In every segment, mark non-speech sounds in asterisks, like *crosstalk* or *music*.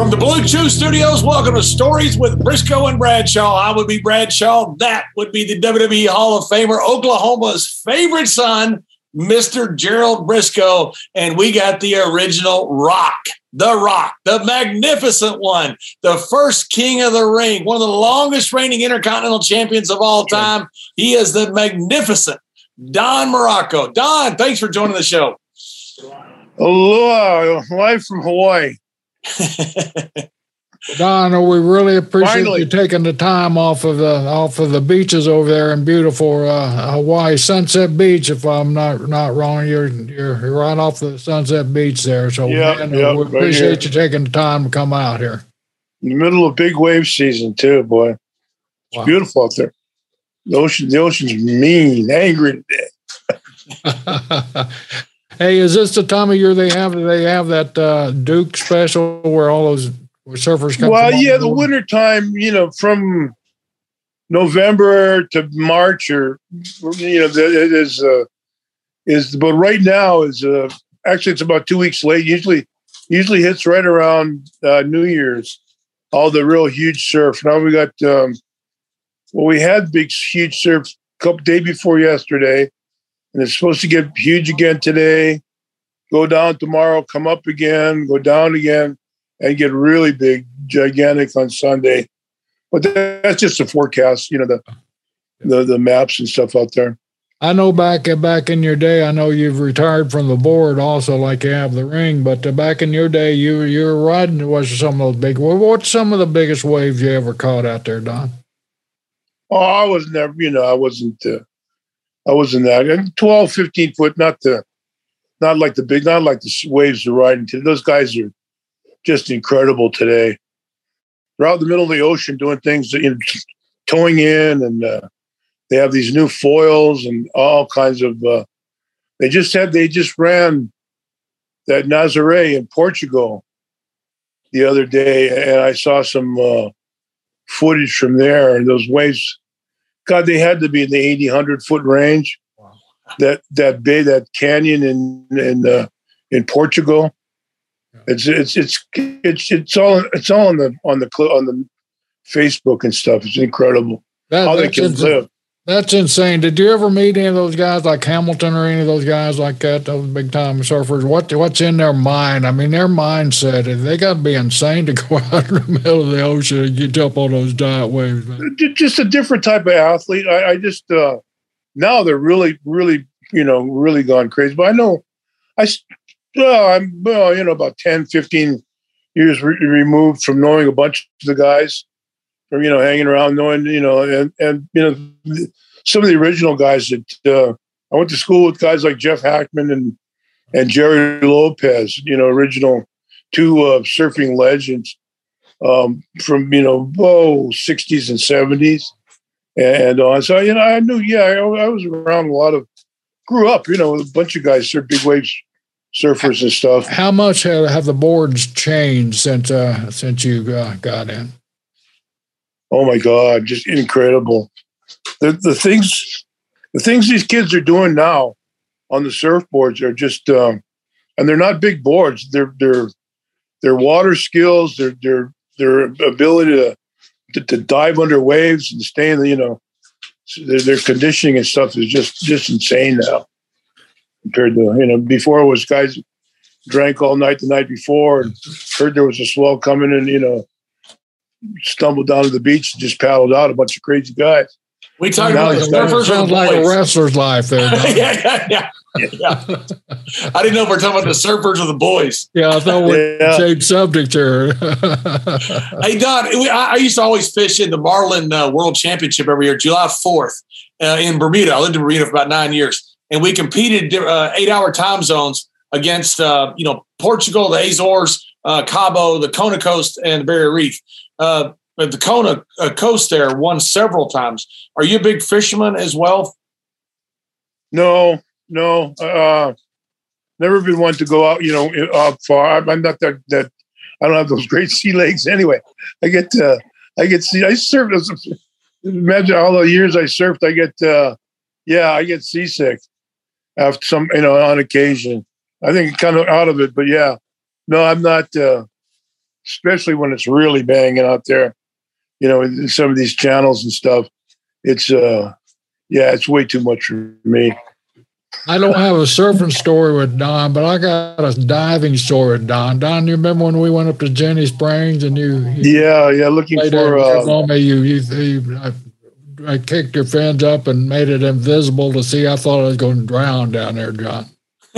From the BlueChew Studios, welcome to Stories with Brisco and Bradshaw. I would be Bradshaw. That would be the WWE Hall of Famer, Oklahoma's favorite son, Mr. Gerald Brisco. And we got the original Rock, the Rock, the magnificent one, the first king of the ring, one of the longest reigning intercontinental champions of all time. He is the magnificent Don Muraco. Don, thanks for joining the show. Aloha, live from Hawaii. *laughs* Don, we really appreciate Finally. you taking the time off of the off of the beaches over there in beautiful uh, Hawaii Sunset Beach. If I'm not not wrong, you're you're you're right off the Sunset Beach there. So Yeah, man, yeah, we appreciate here. you taking the time to come out here. In the middle of big wave season, too, boy. It's Wow. beautiful out there. The ocean, the ocean's mean, angry today. *laughs* hey, is this the time of year they have they have that uh, Duke special where all those where surfers come? Well, yeah, the over? winter time, you know, from November to March, or you know, it is uh, is. But right now is uh, actually it's about two weeks late. Usually, usually hits right around uh, New Year's. All the real huge surf. Now we got. Um, well, we had big, huge surf couple day before yesterday, and it's supposed to get huge again today. Go down tomorrow, come up again, go down again and get really big, gigantic on Sunday. But that's just the forecast, you know, the the, the maps and stuff out there. I know back back in your day, I know you've retired from the board also, like you have the ring. But uh, back in your day, you you were riding was some of those big. What's some of the biggest waves you ever caught out there, Don? Oh, I was never, you know, I wasn't, uh, I wasn't that and 12, 15 foot, not the, not like the big, not like the waves they're riding today. Those guys are just incredible today. They're out in the middle of the ocean doing things, you know, towing in, and uh, they have these new foils and all kinds of. Uh, they just had, they just ran that Nazare in Portugal the other day, and I saw some uh, footage from there, and those waves God, they had to be in the 80, 100 foot range. That that bay, that canyon in in uh, in Portugal. It's it's it's it's it's all it's all on the on the on the Facebook and stuff. It's incredible That, how they can live. That's insane. Did you ever meet any of those guys like Hamilton or any of those guys like that? Those big time surfers. What what's in their mind? I mean, their mindset. They got to be insane to *laughs* go out in the middle of the ocean and get up on those giant waves. Man. Just a different type of athlete. I, I just uh, now they're really really you know really gone crazy. But I know I well I'm well you know about 10, 15 years re- removed from knowing a bunch of the guys you know hanging around knowing you know and and you know some of the original guys that uh, I went to school with guys like Jeff Hakman and and Gerry Lopez you know original two uh, surfing legends um, from you know oh 60s and 70s and uh, so you know I knew yeah I, I was around a lot of grew up you know a bunch of guys surf big waves surfers and stuff How much have, have the boards changed since uh, since you uh, got in? Oh my God, just incredible. The the things the things these kids are doing now on the surfboards are just um, and they're not big boards. They're they're their water skills, their their their ability to to, to dive under waves and stay in the you know their, their conditioning and stuff is just just insane now compared to you know before it was guys drank all night the night before and heard there was a swell coming and you know stumbled down to the beach and just paddled out a bunch of crazy guys. We talked about the surfers sounds like a wrestler's life there. *laughs* yeah, yeah, yeah. yeah. I didn't know if we're talking about the surfers or the boys. Yeah, I thought we *laughs* yeah. changed subject here. *laughs* hey, Don, I, used to always fish in the Marlin uh, World Championship every year, July 4th uh, in Bermuda. I lived in Bermuda for about nine years. And we competed uh, eight hour time zones against, uh, you know, Portugal, the Azores, uh, Cabo, the Kona Coast, and the Barrier Reef. Uh, the Kona coast there won several times. Are you a big fisherman as well? No, no. Uh, never been one to go out, you know, far. I'm not that that. I don't have those *laughs* great sea legs anyway. I get uh, I get see. I surfed. Imagine all the years I surfed. I get uh, yeah, I get seasick after some you know on occasion. I think kind of out of it, but yeah, no, I'm not. Uh, especially when it's really banging out there you know, in some of these channels and stuff. It's uh yeah, it's way too much for me. I don't have a surfing story with Don, but I got a diving story with Don. Don, you remember when we went up to Ginnie Springs and you? you yeah, yeah, looking for. Uh, me, you, you, you I, I, kicked your fins up and made it invisible to see. I thought I was going to drown down there, John. *laughs*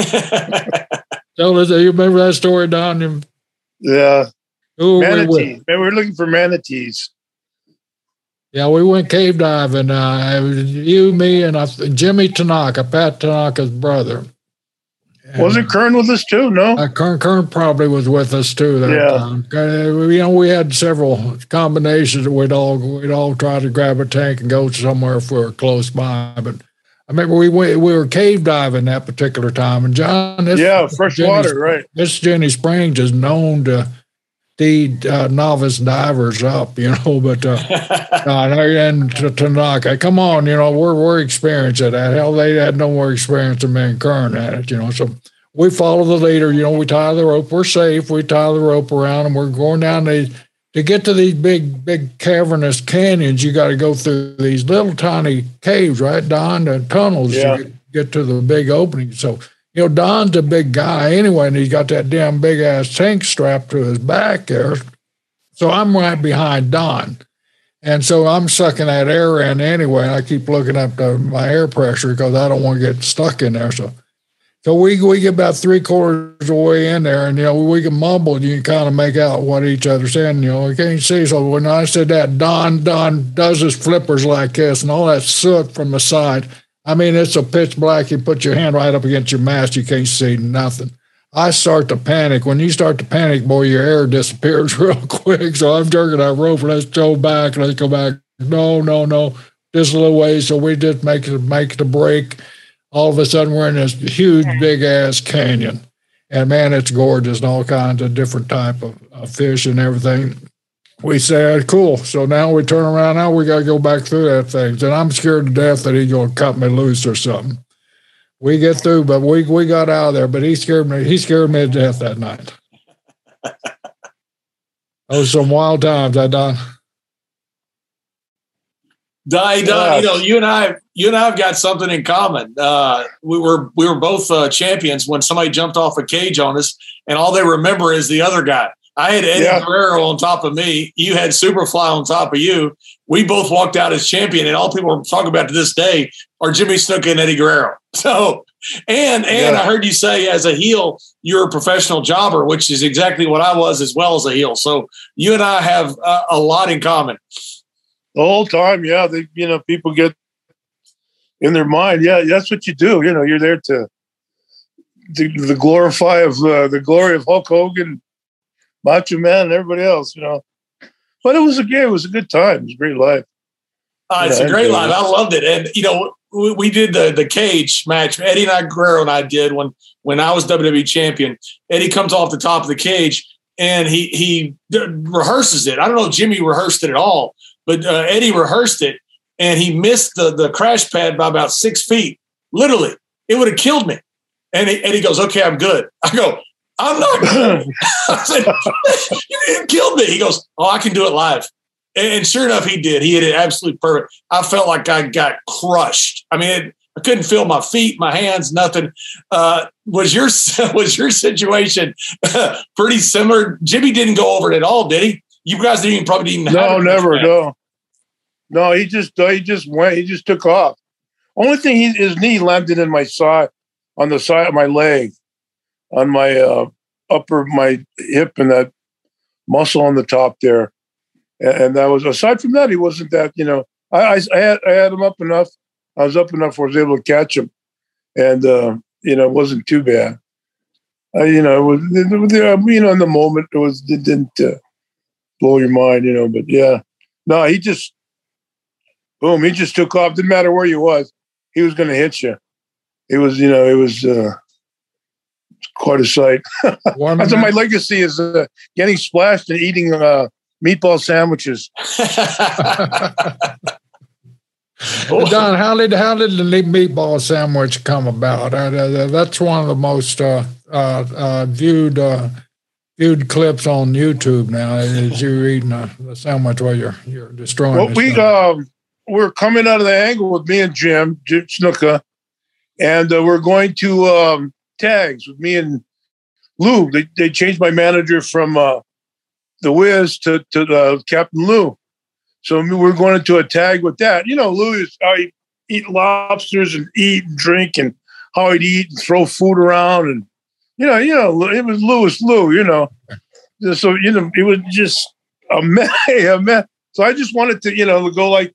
so, you remember that story, Don? Yeah. Who manatee. We, we were looking for manatees. Yeah, we went cave diving. Uh, you, me, and Jimmy Tanaka, Pat Tanaka's brother. And, was it Kern with us too? No, uh, Kern, Kern probably was with us too. That yeah, time. Uh, you know, we had several combinations. that We'd all we'd all try to grab a tank and go somewhere if we were close by. But I remember we went, we were cave diving that particular time, and John, this, yeah, fresh Jenny, water, right? This Ginnie Springs is known to feed uh, novice divers up, you know. *laughs* But uh, uh, and to, Tanaka, come on, you know, we're we're experienced at that. Hell, they had no more experience than me and Kern at it, you know. So we follow the leader, you know. We tie the rope. We're safe. We tie the rope around, and we're going down the. To get to these big, big cavernous canyons, you got to go through these little tiny caves, right, Don? The tunnels yeah. to get to the big opening. So you know, Don's a big guy anyway, and he's got that damn big ass tank strapped to his back there. So I'm right behind Don. And so I'm sucking that air in anyway. And I keep looking up to my air pressure because I don't want to get stuck in there. So so we we get about three quarters of the way in there, and you know we can mumble, and you can kind of make out what each other's saying. You know, we can't see. So when I said that, Don Don does his flippers like this, and all that soot from the side. I mean, it's a pitch black. You put your hand right up against your mask, you can't see nothing. I start to panic. When you start to panic, boy, your air disappears *laughs* real quick. So I'm jerking that rope. Let's go back. Let's go back. No, no, no. Just a little way. So we just make it make the break. All of a sudden, we're in this huge, big ass canyon, and man, it's gorgeous and all kinds of different type of, of fish and everything we said, cool. So now we turn around. Now we got to go back through that thing. And I'm scared to death that he's going to cut me loose or something. We get through, but we we got out of there. But he scared me. He scared me to death that night. *laughs* Those some wild times, I done. Don, Don, you know, you and I, you and I have got something in common. Uh, we were we were both uh, champions when somebody jumped off a cage on us, and all they remember is the other guy. I had Eddie yeah. Guerrero on top of me. You had Superfly on top of you. We both walked out as champion, and all people are talking about to this day are Jimmy Snuka and Eddie Guerrero. *laughs* So, and and yeah. I heard you say as a heel, you're a professional jobber, which is exactly what I was as well as a heel. So you and I have uh, a lot in common. The whole time, yeah. They, you know, people get in their mind, yeah, that's what you do. You know, you're there to the, the glorify of uh, the glory of Hulk Hogan Macho Man and everybody else, you know. But it was a game. It was a good time. It was a great life. Uh, it's a great life. I loved it. And you know, we, we, did the the cage match. Eddie and I, Guerrero and I did when when I was WWE champion. Eddie comes off the top of the cage and he he rehearses it. I don't know if Jimmy rehearsed it at all, but uh, Eddie rehearsed it and he missed the the crash pad by about six feet. Literally, it would have killed me. And he, and he goes, "Okay, I'm good." *laughs* I go, I'm not. *laughs* I said, you killed me. He goes, oh, I can do it live. And sure enough, he did. He hit it absolutely perfect. I felt like I got crushed. I mean, it, I couldn't feel my feet, my hands, nothing. Uh, was your *laughs* was your situation *laughs* pretty similar? Jimmy didn't go over it at all, did he? You guys didn't even probably didn't. No, never. No, no. He just he just went. He just took off. Only thing, he, his knee landed in my side, on the side of my leg, on my uh, upper my hip and that muscle on the top there, and, that was aside from that, he wasn't that. You know, I, I, I had I had him up enough I was up enough I was able to catch him, and uh, you know it wasn't too bad. Uh, you know, it was you know in the moment it was it didn't uh, blow your mind, you know. But yeah, no, he just boom, he just took off. Didn't matter where he was, he was going to hit you. It was you know it was. Uh, quite a sight. That's my legacy is uh, getting splashed and eating uh, meatball sandwiches. *laughs* Don, how did how did the meatball sandwich come about? Uh, that's one of the most uh, uh, uh viewed uh, viewed clips on YouTube now. Is you eating a, a sandwich while you're you're destroying? Well, we um, we're coming out of the angle with me and Jim, Jim Snuka, and uh, we're going to um, tags with me and Lou. They, they changed my manager from uh, the Wiz to to Captain Lou so we're going into a tag with that. You know, Louis, how he eat lobsters and eat and drink and how he'd eat and throw food around. And, you know, you know, it was Louis Lou, you know. So, you know, it was just a *laughs* mess. A mess. So I just wanted to, you know, go like,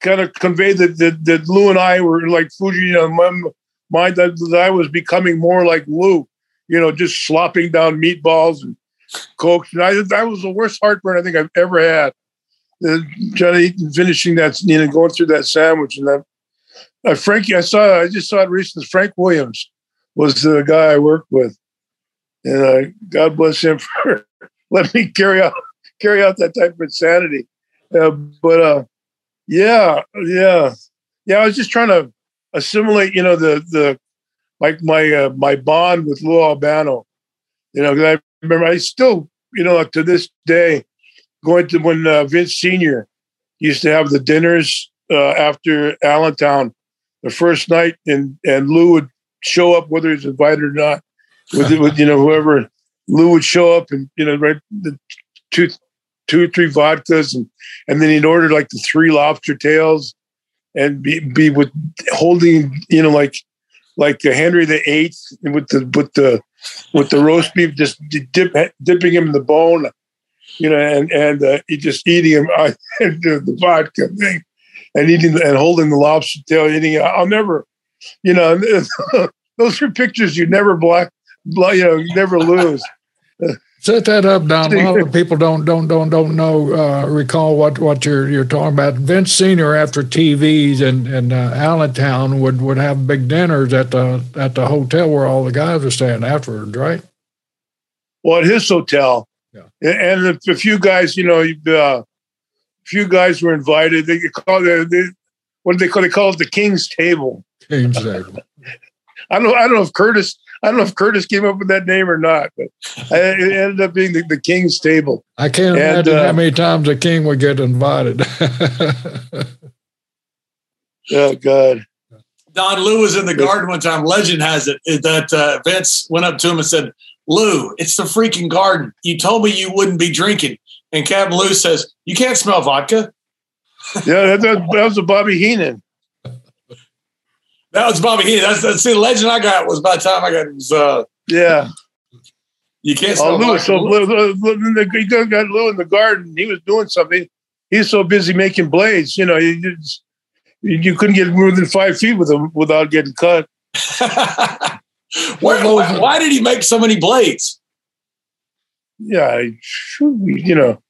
kind of convey that, that, that Lou and I were like Fuji, you know, my that, that I was becoming more like Lou, you know, just slopping down meatballs and coke. And I, that was the worst heartburn I think I've ever had uh, and finishing that, you know, going through that sandwich. And that, uh, Frankie, I saw, I just saw it recently. Frank Williams was the guy I worked with, and uh, God bless him *laughs* for letting me carry out carry out that type of insanity. Uh, but uh, yeah, yeah, yeah. I was just trying to assimilate, you know, the the like my uh, my bond with Lou Albano. You know, because I remember I still, you know, to this day, going to when uh, Vince Senior used to have the dinners uh, after Allentown the first night, and and Lou would show up whether he's invited or not. With, *laughs* with you know whoever Lou would show up and you know right the two two or three vodkas and and then he'd order like the three lobster tails and be be with holding you know like like Henry the Eighth with the with the with the roast beef just dip, dipping him in the bone you know, and and uh, just eating *laughs* them, uh, the vodka thing, and eating and holding the lobster tail, eating. I'll never, you know, *laughs* those are pictures you never black, you know, never lose. *laughs* Set that up, Don. A lot of *laughs* people don't don't don't don't know uh, recall what, what you're you're talking about. Vince Senior after TVs and and uh, Allentown would would have big dinners at the at the hotel where all the guys were staying afterwards, right? Well, at his hotel, yeah. And a few guys, you know, uh, a few guys were invited. They call it, they, what do they call? They call it the King's Table. King's Table. *laughs* I don't. I don't know if Curtis. I don't know if Curtis came up with that name or not, but it ended up being the, the King's Table. I can't and, imagine uh, how many times a king would get invited. *laughs* oh God. Don Lou was in the garden one time. Legend has it that uh, Vince went up to him and said, Lou, it's the freaking garden. You told me you wouldn't be drinking. And Captain Lou says, You can't smell vodka. yeah, that, that, was a Bobby Heenan. That was Bobby Heenan. That's, that's the legend I got was by the time I got was, uh, yeah. You can't oh, oh, Lou, So Lou, Lou, Lou, he got Lou in the garden. He was doing something. He's so busy making blades, you know, you, you couldn't get more than five feet with him without getting cut. Where, *laughs* why, why, did he make so many blades? Yeah, you know,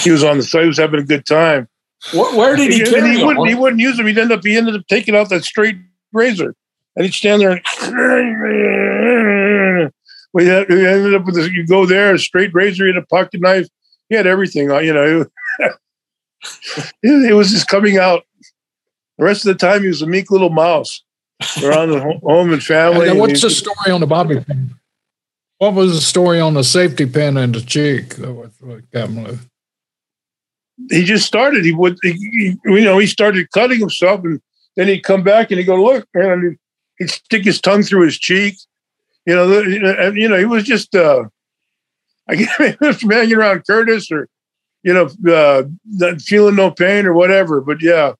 he was on the side. He was having a good time. Where, where did he? he, he wouldn't. He wouldn't use them. He'd end up. He ended up taking out that straight razor, and he'd stand there. And, *laughs* well, he, had, he ended up with this. You go there, a straight razor, he had a pocket knife. He had everything. on, You know, *laughs* it was just coming out. The rest of the time, he was a meek little mouse around the home and family. what's the story on the Bobby thing? What was the story on the safety pin in the cheek with, Captain Lou? He just started. He would, he, you know, he started cutting himself, and then he'd come back and he'd go, "Look," and he'd stick his tongue through his cheek. You know, and you know, he was just, uh, I guess, *laughs* hanging around Curtis or, you know, uh, feeling no pain or whatever. But yeah,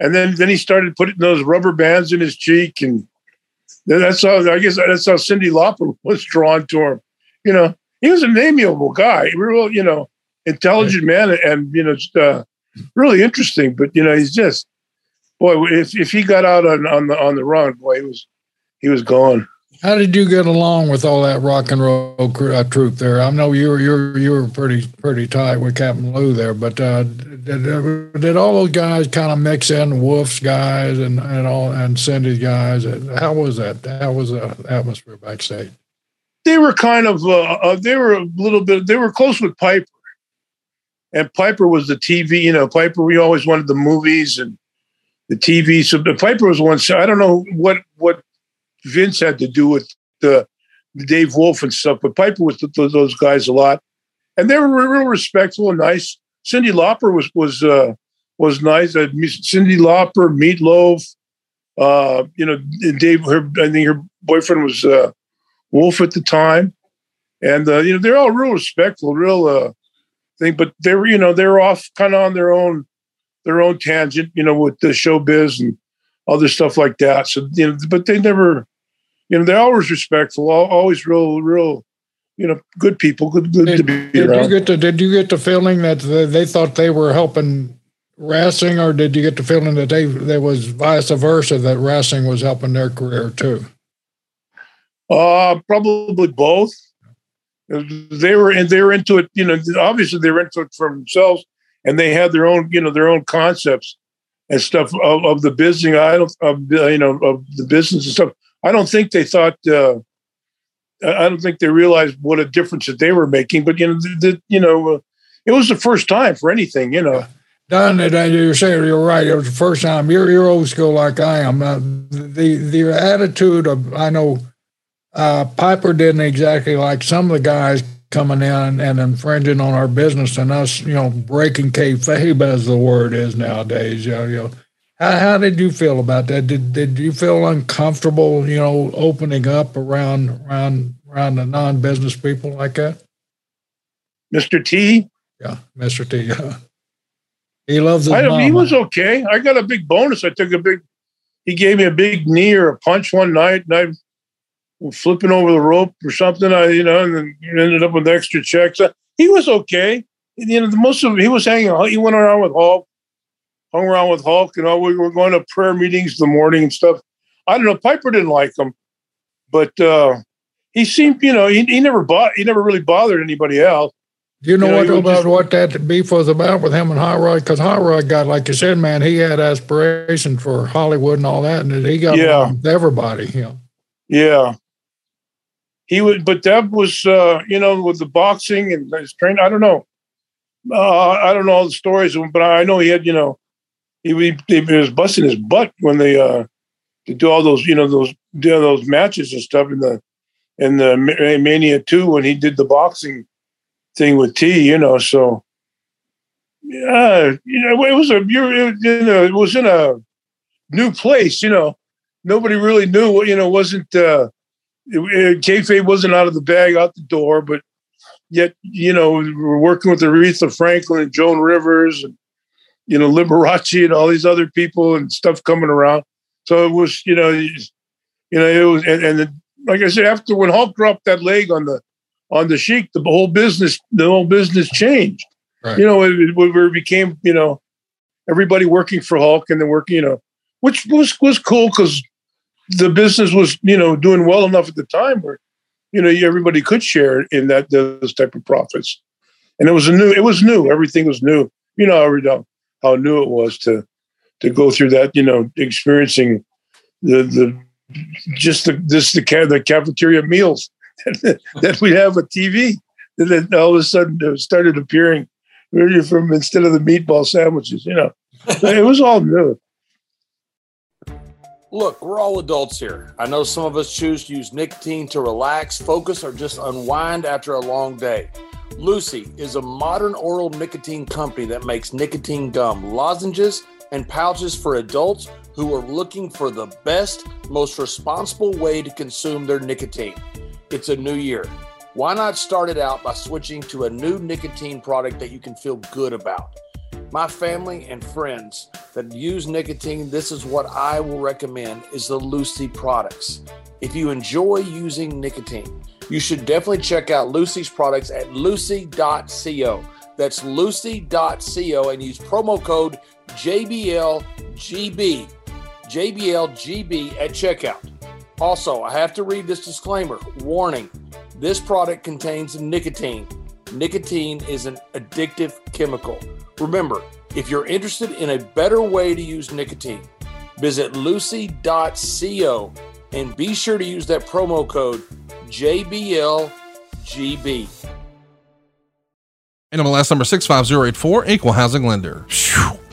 and then then he started putting those rubber bands in his cheek, and that's how I guess that's how Cyndi Lauper *laughs* was drawn to him. You know, he was an amiable guy, real, you know, intelligent man, and you know, just, uh, really interesting. But you know, he's just boy. If if he got out on on the on the run, boy, he was he was gone. How did you get along with all that rock and roll uh, troop there? I know you were you were you were pretty pretty tight with Captain Lou there, but uh, did, did all those guys kind of mix in Wolf's guys and, and all and Cyndi's guys? How was that? How was the atmosphere backstage? They were kind of uh, uh, they were a little bit they were close with Piper, and Piper was the TV. You know, Piper we always wanted the movies and the TV. So the Piper was one. I don't know what what Vince had to do with the, the Dave Wolf and stuff, but Piper was those guys a lot, and they were real respectful and nice. Cyndi Lauper was was uh, was nice. Cyndi Lauper, Meatloaf, uh, you know, Dave. Her, I think her boyfriend was uh, Wolf at the time, and uh, you know they're all real respectful, real uh, thing. But they were, you know, they were off kind of on their own, their own tangent, you know, with the showbiz and other stuff like that. So you know, but they never, you know, they're always respectful, always real, real you know, good people, good, good did, to be did around. You get the, did you get the feeling that they thought they were helping wrestling, or did you get the feeling that they there was vice versa that wrestling was helping their career too? Uh, probably both. They were and they were into it. You know, obviously they were into it for themselves, and they had their own, you know, their own concepts and stuff of, of the business. I don't, of, you know, of the business and stuff. I don't think they thought. Uh, I don't think they realized what a difference that they were making. But you know, the, the you know, uh, it was the first time for anything. You know. Don, you're saying you're right. It was the first time. You're you're old school like I am. Uh, the the attitude of I know uh, Piper didn't exactly like some of the guys coming in and infringing on our business and us, you know, breaking kayfabe as the word is nowadays. You know, you know how, how did you feel about that? Did did you feel uncomfortable, you know, opening up around around around the non-business people like that? Mr. T. Yeah, Mr. T. *laughs* Yeah. He loves his I, He was okay. I got a big bonus. I took a big. He gave me a big knee or a punch one night, and I flipping over the rope or something. I, you know, and then ended up with extra checks. He was okay. You know, the most of he was hanging. Out, he went around with Hulk hung around with Hulk. You know, we were going to prayer meetings in the morning and stuff. I don't know. Piper didn't like him, but uh, he seemed, you know, he, he never bought, he never really bothered anybody else. Do you know, you know what about just, what that beef was about with him and Hot Rod? Because Hot Rod got, like you said, man, he had aspiration for Hollywood and all that, and he got yeah. with everybody. You know. Yeah. He would, but that was, uh, you know, with the boxing and his training. I don't know. Uh, I don't know all the stories, but I know he had, you know, he, he, was busting his butt when they uh to do all those you know those do those matches and stuff in the in the Mania two when he did the boxing thing with T. You know, so yeah, you know it was a you know it was in a new place. You know, nobody really knew. what You know, wasn't uh, kayfabe wasn't out of the bag out the door, but yet you know we're working with Aretha Franklin and Joan Rivers and you know, Liberace and all these other people and stuff coming around. So it was, you know, you know, it was, and, and like I said, after when Hulk dropped that leg on the on the Sheik, the whole business, the whole business changed. Right. You know, it, it, became, you know, everybody working for Hulk and then working, you know, which was was cool because the business was, you know, doing well enough at the time where, you know, everybody could share in that those type of profits. And it was a new, it was new. Everything was new. You know, every how new it was to to go through that. You know, experiencing the the just the this the the cafeteria meals *laughs* that we have a TV. And then all of a sudden it started appearing from instead of the meatball sandwiches. You know, it was all new. Look, we're all adults here. I know some of us choose to use nicotine to relax, focus, or just unwind after a long day. Lucy is a modern oral nicotine company that makes nicotine gum, lozenges, and pouches for adults who are looking for the best, most responsible way to consume their nicotine. It's a new year. Why not start it out by switching to a new nicotine product that you can feel good about? My family and friends that use nicotine, this is what I will recommend is the Lucy products. If you enjoy using nicotine, you should definitely check out Lucy's products at lucy.co. That's lucy.co and use promo code JBLGB. JBLGB at checkout. Also, I have to read this disclaimer. Warning this product contains nicotine. Nicotine is an addictive chemical. Remember, if you're interested in a better way to use nicotine, visit lucy.co and be sure to use that promo code JBLGB. NMLS number 65084, equal housing lender. Whew.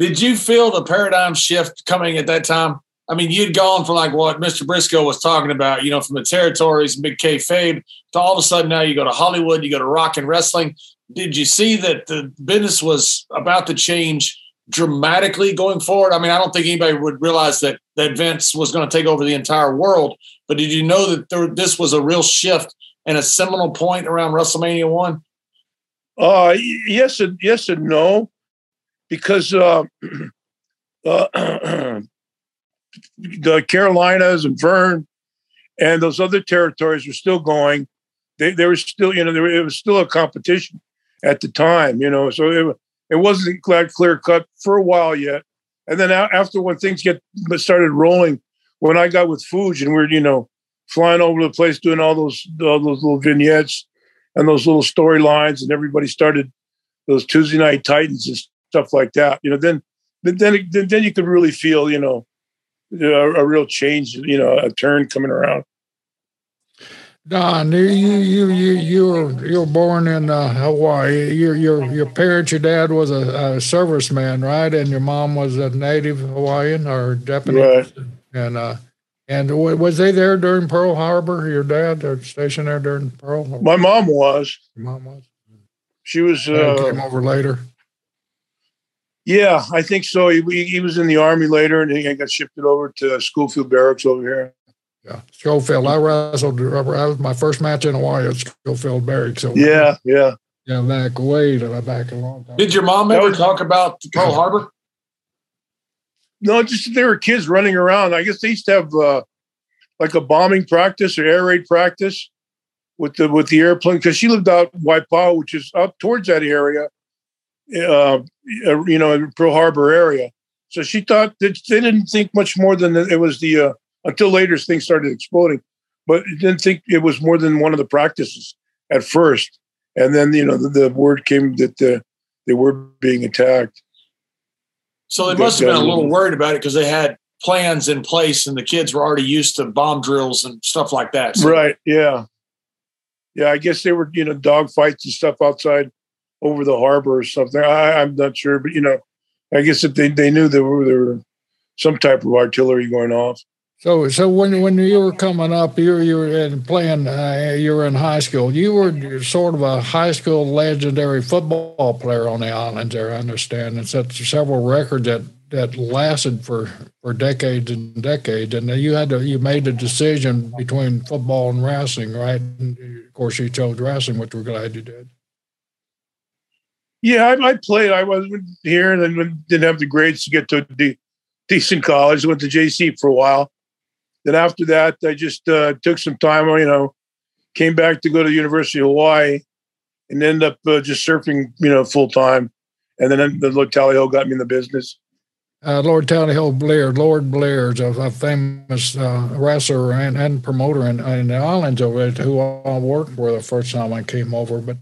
Did you feel the paradigm shift coming at that time? I mean, you'd gone from like what Mr. Brisco was talking about, you know, from the territories, big kayfabe, to all of a sudden now you go to Hollywood, you go to rock and wrestling. Did you see that the business was about to change dramatically going forward? I mean, I don't think anybody would realize that that Vince was going to take over the entire world, but did you know that there, this was a real shift and a seminal point around WrestleMania one? Uh, yes and yes and no because uh, *clears throat* uh, *clears throat* the Carolinas and Verne and those other territories were still going. They, they were still, you know, it was still a competition at the time, you know, so it, it wasn't clear cut for a while yet. And then after when things get started rolling, when I got with Fuji and we are you know, flying over the place doing all those all those little vignettes and those little storylines, and everybody started those Tuesday night Titans and stuff like that. You know, then then then, then you could really feel, you know, a, a real change, you know, a turn coming around. Don, you you you you were you were born in uh, Hawaii. Your your your parents, your dad was a, a serviceman, right? And your mom was a native Hawaiian or Japanese. Right. And uh, and was they there during Pearl Harbor? Your dad, or stationed there during Pearl? Harbor? My mom was. Your mom was. She was. Uh, came over later. Yeah, I think so. He, he was in the army later, and he got shifted over to Schofield Barracks over here. Yeah, Schofield. I wrestled. That was my first match in Hawaii at Schofield Barracks. So yeah, yeah, yeah. Back way back a long time. Did your mom ever was, talk about Pearl Harbor? No, just there were kids running around. I guess they used to have uh, like a bombing practice or air raid practice with the with the airplane because she lived out Waipahu, which is up towards that area uh, you know, Pearl Harbor area. So she thought that they didn't think much more than it was the uh, until later things started exploding, but didn't think it was more than one of the practices at first. And then you know the, the word came that uh, they were being attacked. So they must have been a little worried about it because they had plans in place and the kids were already used to bomb drills and stuff like that. So. Right. Yeah. Yeah. I guess they were you know dog fights and stuff outside over the harbor or something. I, am not sure, but you know, I guess if they, they knew there were there were some type of artillery going off. So, so when when you were coming up, you were, you were in playing, uh, you were in high school. You were sort of a high school legendary football player on the islands. There, I understand, and set several records that that lasted for for decades and decades. And you had to you made a decision between football and wrestling, right? And of course, you chose wrestling, which we're glad you did. Yeah, I, I played. I was here and then didn't have the grades to get to a decent college. Went to JC for a while. Then after that, I just uh, took some time. You know, came back to go to the University of Hawaii, and ended up uh, just surfing. You know, full time. And then the Tally Ho got me in the business. uh, Lord Tallyho Blears, Lord Blears's a, a famous uh, wrestler and, and promoter in, in the islands over it, who I worked with the first time I came over. But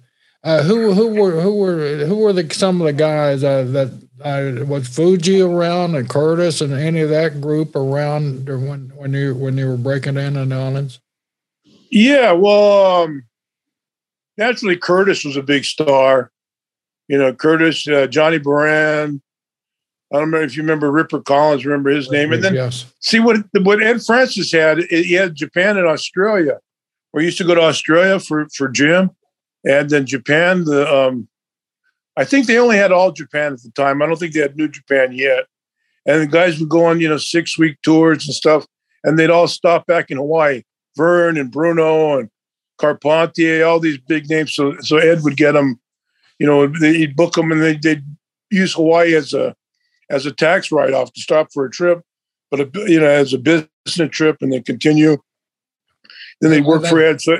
uh, who who were who were who were the some of the guys uh, that uh, was Fuji around and Curtis and any of that group around when when you when you were breaking in in the islands? Yeah, well, um, naturally Curtis was a big star. You know, Curtis, uh, Johnny Barend, I don't know if you remember Ripper Collins, remember his name. And then yes. see what what Ed Francis had. He had Japan and Australia. We used to go to Australia for for gym, and then Japan. The um, I think they only had all Japan at the time. I don't think they had New Japan yet. And the guys would go on, you know, six week tours and stuff, and they'd all stop back in Hawaii. Verne and Bruno and Carpentier, all these big names. So so Ed would get them, you know, he'd book them, and they, they'd use Hawaii as a as a tax write off to stop for a trip, but a, you know as a business trip and then continue. Then they work for Ed. So,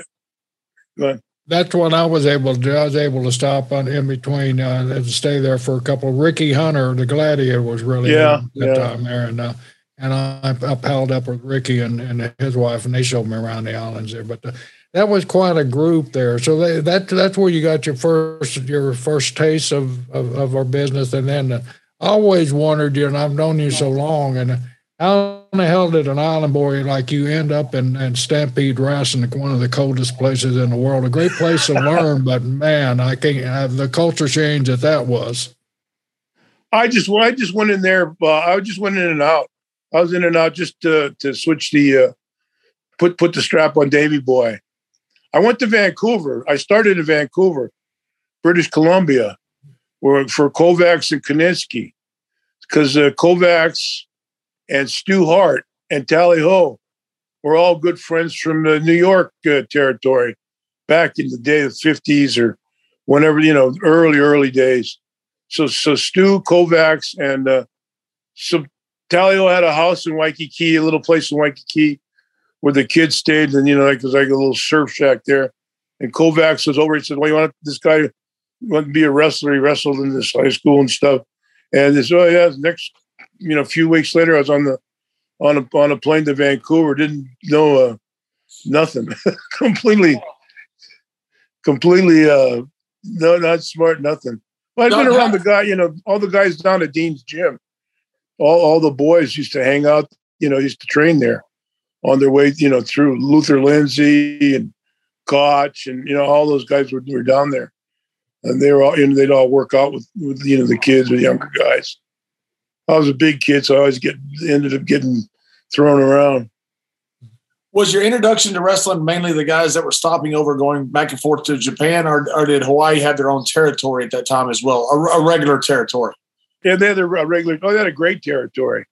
that's what I was able to do. I was able to stop on in between uh, and stay there for a couple. Ricky Hunter, the Gladiator, was really yeah, that yeah. time there, and uh, and I, I palled up with Ricky and, and his wife, and they showed me around the islands there. But the, that was quite a group there. So they, that that's where you got your first your first taste of of, of our business, and then. Uh, always wondered, you know, I've known you so long, and how in the hell did an island boy like you end up in, in Stampede Wrestling, one of the coldest places in the world? A great place to learn, but man, I can't have the culture change that that was. I just, I just went in there. Uh, I just went in and out. I was in and out just to to switch the uh, put put the strap on Davy Boy. I went to Vancouver. I started in Vancouver, British Columbia, were for Kovacs and Kiniski, because uh, Kovacs and Stu Hart and Tally Ho were all good friends from the New York uh, territory back in the day of the 50s or whenever, you know, early, early days. So, so Stu, Kovacs, and uh, so Tally Ho had a house in Waikiki, a little place in Waikiki where the kids stayed. And, you know, like, there's like a little surf shack there. And Kovacs was over. He said, Well, you want this guy want to be a wrestler. He wrestled in this high school and stuff. And this, oh yeah, next, you know, a few weeks later, I was on the on a on a plane to Vancouver. Didn't know uh, nothing. *laughs* completely, completely. Uh, no, not smart. Nothing. Well, I've been around the guy. You know, all the guys down at Dean's gym. All all the boys used to hang out. You know, used to train there on their way. You know, through Luther Lindsay and Koch and you know all those guys were, were down there and they were all, you know, they'd all work out with, with, you know, the kids, the younger guys. I was a big kid, so I always get ended up getting thrown around. Was your introduction to wrestling mainly the guys that were stopping over, going back and forth to Japan, or, or did Hawaii have their own territory at that time as well, a, a regular territory? Yeah, they had a regular. Oh, they had a great territory.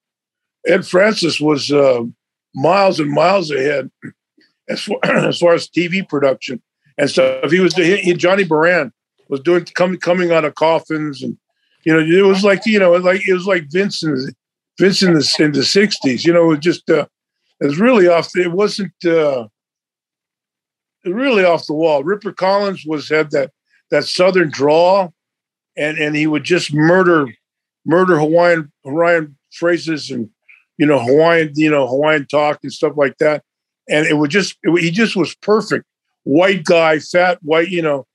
Ed Francis was uh, miles and miles ahead as far, *clears throat* as far as TV production and stuff. He was he, Johnny Barend was doing coming coming out of coffins and you know it was like you know like it was like Vincent Vincent in the, in the 60s you know it was just uh, it was really off it wasn't uh, really off the wall. Ripper Collins was had that that southern draw and and he would just murder murder Hawaiian Hawaiian phrases and you know Hawaiian you know Hawaiian talk and stuff like that. And it would just it, he just was perfect. White guy fat white you know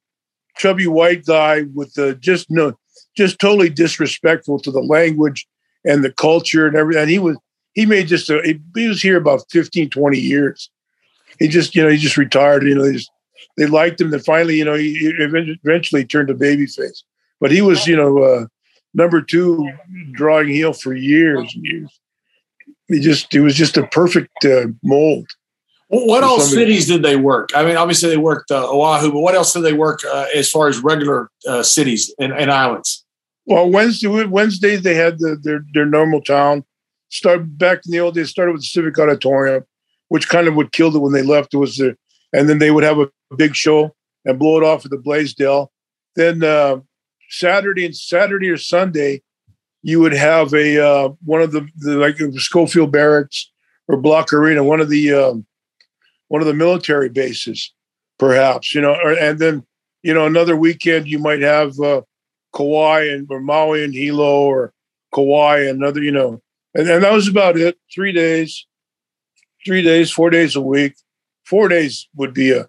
chubby white guy with the just no, just totally disrespectful to the language and the culture and everything. And he was he made just a he was here about 15, 20 years. He just you know he just retired. You know they just they liked him. Then finally you know he eventually turned a babyface. But he was you know uh, number two drawing heel for years and years. He just it was just a perfect uh, mold. What all cities did they work? I mean, obviously they worked uh, Oahu, but what else did they work uh, as far as regular uh, cities and, and, islands? Well, Wednesday Wednesdays they had the, their their normal town. Start back in the old days. Started with the Civic Auditorium, which kind of would kill it when they left. It was the, and then they would have a big show and blow it off at the Blaisdell. Then uh, Saturday and Saturday or Sunday, you would have a uh, one of the, the like Schofield Barracks or Bloch Arena, one of the um, one of the military bases, perhaps, you know, or, and then, you know, another weekend you might have uh, Kauai and or Maui and Hilo or Kauai, and another, you know, and, and that was about it. Three days, three days, four days a week. Four days would be a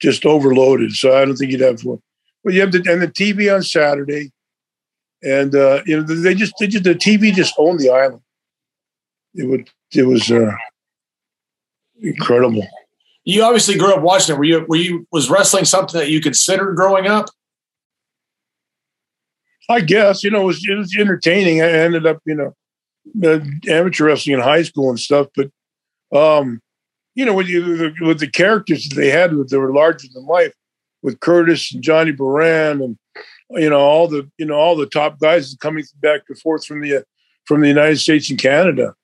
just overloaded. So I don't think you'd have one. But you have the and the TV on Saturday, and uh, you know they just they just the TV just owned the island. It would it was uh, incredible. You obviously grew up watching it. Were you were you was wrestling something that you considered growing up? I guess you know it was it was entertaining. I ended up you know uh, amateur wrestling in high school and stuff, but um, you know with you with the characters that they had, they were larger than life, with Curtis and Johnny Barend and you know all the you know all the top guys coming back and forth from the from the United States and Canada.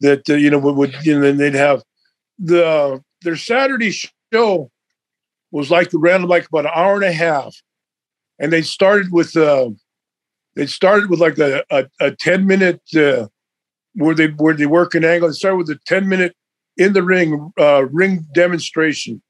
That uh, you know would, would you know then they'd have the uh, their Saturday show was like ran like about an hour and a half, and they started with uh, they started with like a, a, a 10 minute uh, where they where they work an angle. They started with a 10 minute in the ring uh, ring demonstration,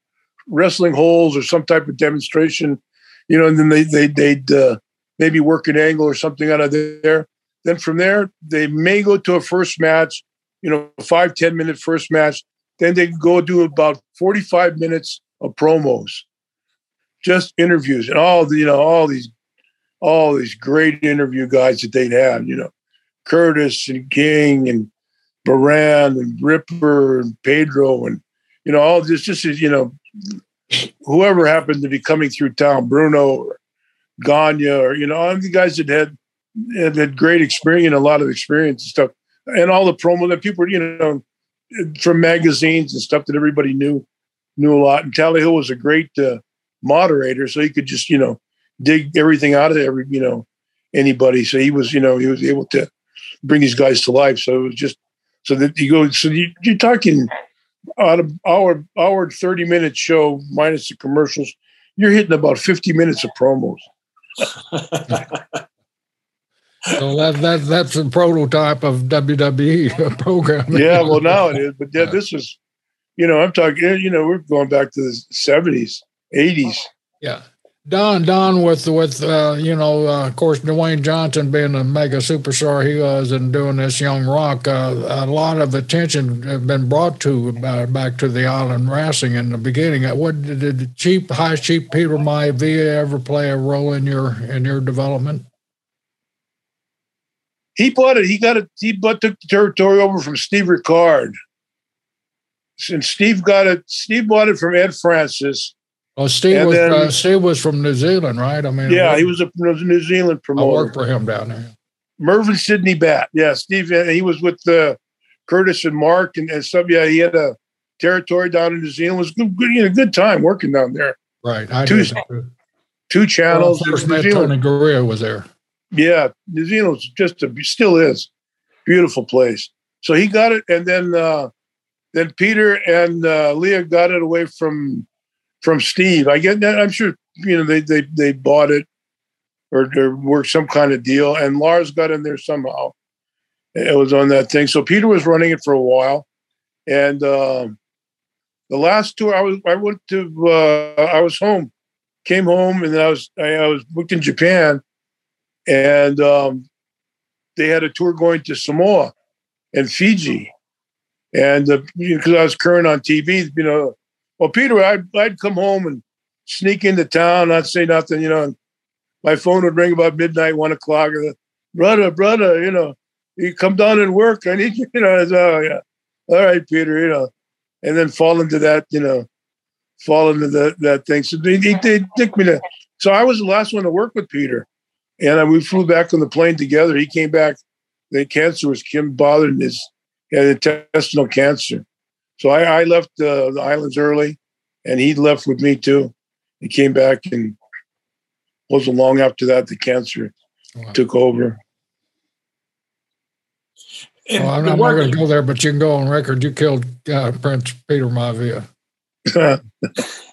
wrestling holes or some type of demonstration, you know, and then they they they'd uh, maybe work an angle or something out of there. Then from there, they may go to a first match, you know, five ten minute first match. Then they go do about 45 minutes of promos, just interviews and all the, you know, all these all these great interview guys that they'd have, you know, Curtis and King and Barend and Ripper and Pedro and, you know, all this just, you know, whoever happened to be coming through town, Bruno or Gagne or, you know, all the guys that had, had, had great experience, a lot of experience and stuff. And all the promo that people, you know, from magazines and stuff that everybody knew, knew a lot. And Tally Ho was a great uh, moderator. So he could just, you know, dig everything out of every you know anybody. So he was you know he was able to bring these guys to life. So it was just so that you go. So you, you're talking on of our our 30 minute show minus the commercials. You're hitting about 50 minutes of promos. *laughs* so that, that that's a prototype of WWE *laughs* programming. Yeah, well now it is, but yeah, this is, you know, I'm talking. You know, we're going back to the 70s, 80s. Yeah. Don, Don, with with uh, you know, uh, of course, Dwayne Johnson being a mega superstar he was, and doing this Young Rock, uh, a lot of attention have been brought to uh, back to the island wrestling in the beginning. Uh, what did the Chief high chief Peter Maivia ever play a role in your in your development? He bought it. He got it. He bought took the territory over from Steve Rickard, and Steve got it. Steve bought it from Ed Francis Oh, Steve was, then, uh, Steve was from New Zealand, right? I mean, yeah, he was a New Zealand promoter. I worked for him down there. Mervyn Sidney Bat, yeah, Steve. Uh, he was with uh, Curtis and Mark and, and stuff. Yeah, he had a territory down in New Zealand. It was good, good, you know, good time working down there. Right, I two, two channels. Well, first met Tony Garea was there. Yeah, New Zealand was just a still is beautiful place. So he got it, and then uh, then Peter and uh, Lia got it away from from Steve. I get that. I'm sure you know they they they bought it or, or worked some kind of deal, and Lars got in there somehow. It was on that thing. So Peter was running it for a while, and um, the last tour I was I went to uh, I was home, came home, and I was I, I was booked in Japan, and um, they had a tour going to Samoa and Fiji, and because uh, I was current on TV, you know well, Peter, I'd, I'd come home and sneak into town, not say nothing, you know, and my phone would ring about midnight, one o'clock. And, brother, brother, you know, you come down and work. I need you, *laughs* you know. I said, Oh, yeah. All right, Peter, you know, and then fall into that, you know, fall into that, that thing. So they, they, they took me to, so I was the last one to work with Peter. And we flew back on the plane together. He came back. The cancer was Kim bothering his, he had intestinal cancer. So I, I left uh, the islands early, and he left with me too. He came back, and wasn't long after that the cancer wow. took over. well, I'm not, not going to go there, but you can go on record. You killed uh, Prince Peter Maivia. *laughs* *laughs*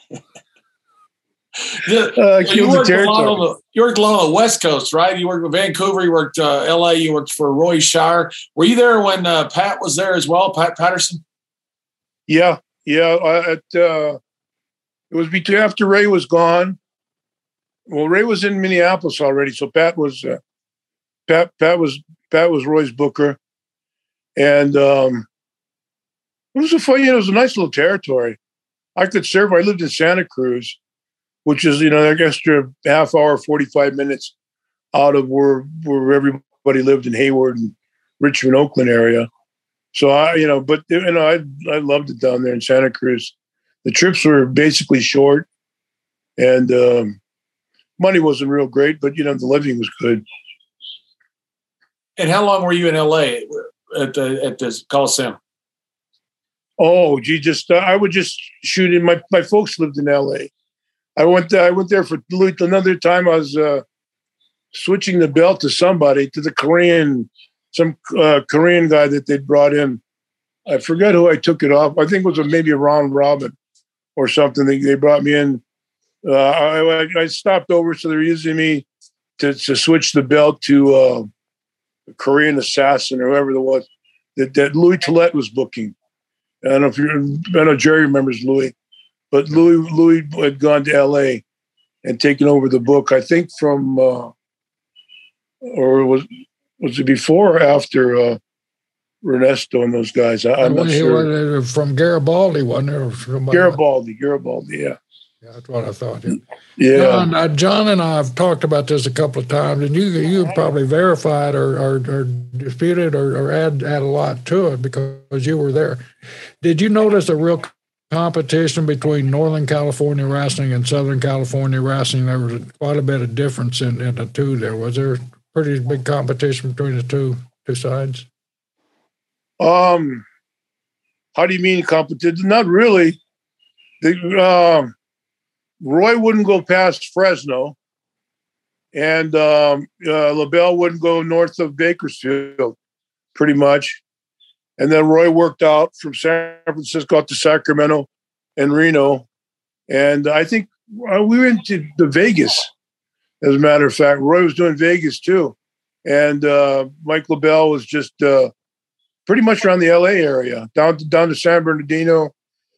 the, *laughs* uh, you, worked a lot on the, you worked a lot on the West Coast, right? You worked with Vancouver, you worked uh, L.A., you worked for Roy Shire. Were you there when uh, Pat was there as well, Pat Patterson? Yeah, yeah. At, uh, it was between after Ray was gone. Well, Ray was in Minneapolis already, so Pat was uh, Pat Pat was Pat was Roy's booker, and um, it was a fun. You know, it was a nice little territory. I could serve. I lived in Santa Cruz, which is you know an extra half hour, forty five minutes out of where where everybody lived in Hayward and Richmond, Oakland area. So I, you know, but you know, I I loved it down there in Santa Cruz. The trips were basically short, and um, money wasn't real great, but you know, the living was good. And how long were you in LA at the at this Coliseum? Oh, gee, just uh, I would just shoot in. My my folks lived in L.A. I went there, I went there for another time. I was uh, switching the belt to somebody to the Korean, some uh, Korean guy that they brought in. I forget who I took it off. I think it was a, maybe a round robin or something. They, they brought me in. Uh, I, I, stopped over, so they're using me to, to switch the belt to uh, Korean assassin or whoever it was that, that Louis Tillet was booking. I don't know if you, I know Jerry remembers Louis, but Louis Louis had gone to L.A. and taken over the book. I think from, uh, or was was it before or after uh, Ernesto and those guys? I, am not sure. From Garibaldi, wasn't there? Garibaldi, Garibaldi, yeah. Yeah, that's what I thought. Yeah. yeah. John, uh, John and I have talked about this a couple of times, and you you probably verified or, or, or disputed or, or add add a lot to it because you were there. Did you notice a real competition between Northern California wrestling and Southern California wrestling? There was quite a bit of difference in, in the two. There was there pretty big competition between the two two sides. Um, how do you mean competition? Not really. The um Roy wouldn't go past Fresno, and um, uh, LeBell wouldn't go north of Bakersfield, pretty much. And then Roy worked out from San Francisco out to Sacramento and Reno. And I think uh, we went to the Vegas, as a matter of fact. Roy was doing Vegas too. And uh, Mike LeBell was just uh, pretty much around the LA area, down to, down to San Bernardino,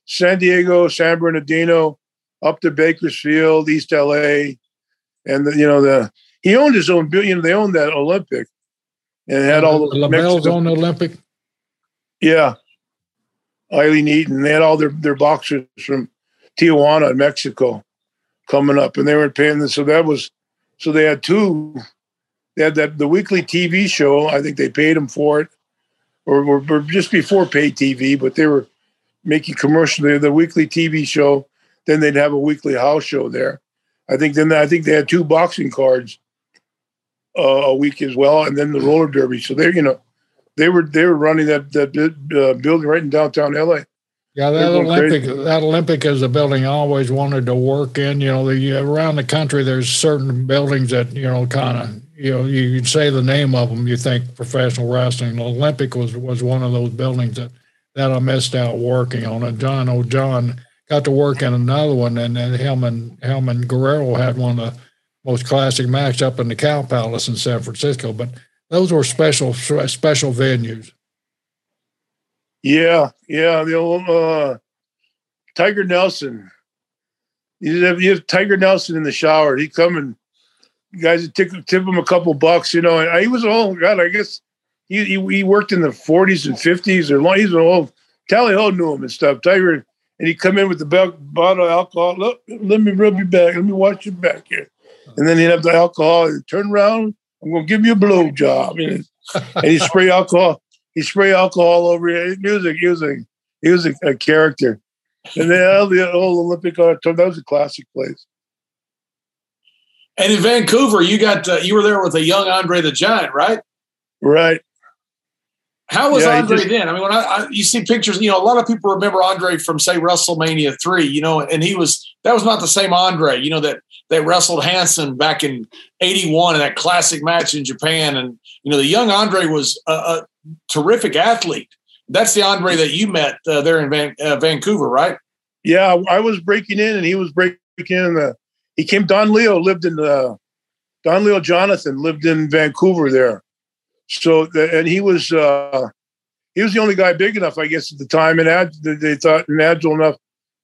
San Diego, San Bernardino, up to Bakersfield, East LA, and the, you know the he owned his own. You know they owned that Olympic, and had all the LeBell's on the Olympic. Yeah, Aileen Eaton. They had all their their boxers from Tijuana, Mexico, coming up, and they were paying them. So that was so they had two. They had that the weekly TV show. I think they paid them for it, or, or, or just before pay TV, but they were making commercials commercial. The weekly TV show then they'd have a weekly house show there. I think then I think they had two boxing cards uh, a week as well, and then the roller derby. So they're you know, they were they were running that that uh, building right in downtown LA. Yeah, that Olympic crazy. that Olympic is a building I always wanted to work in. You know, the, around the country, there's certain buildings that you know kind of you know you say the name of them, you think professional wrestling. The Olympic was was one of those buildings that that I missed out working on. And John O'John got to work in another one, and then Helman Helman Guerrero had one of the most classic matches up in the Cow Palace in San Francisco. But those were special special venues. Yeah, yeah. The old uh, Tiger Nelson. You have, you have Tiger Nelson in the shower. He come and guys would tip, tip him a couple bucks, you know. And he was old. God, I guess he, he, he worked in the 40s and 50s or long. He's an old. Tally Ho knew him and stuff. Tiger and he'd come in with the bottle of alcohol. Look, let me rub your back. Let me wash your back here. And then he'd have the alcohol. He'd turn around. I'm going to give you a blow job. *laughs* And, and he'd spray alcohol. He spray alcohol over it. He was a, he was a, he a, character. And then the old Olympic auditorium, that was a classic place. And in Vancouver, you got uh, you were there with a young Andre the Giant, right? Right. How was yeah, Andre just, then? I mean, when I, I, you see pictures, you know, a lot of people remember Andre from say WrestleMania three, you know, and he was that was not the same Andre, you know, that that wrestled Hansen back in '81 in that classic match in Japan, and you know, the young Andre was a, a terrific athlete. That's the Andre that you met uh, there in Van, uh, Vancouver, right? Yeah, I was breaking in, and he was breaking in. The, he came. Don Leo lived in. Uh, Don Leo Jonathan lived in Vancouver there so, and he was uh, he was the only guy big enough, I guess, at the time, and ad, they thought and agile enough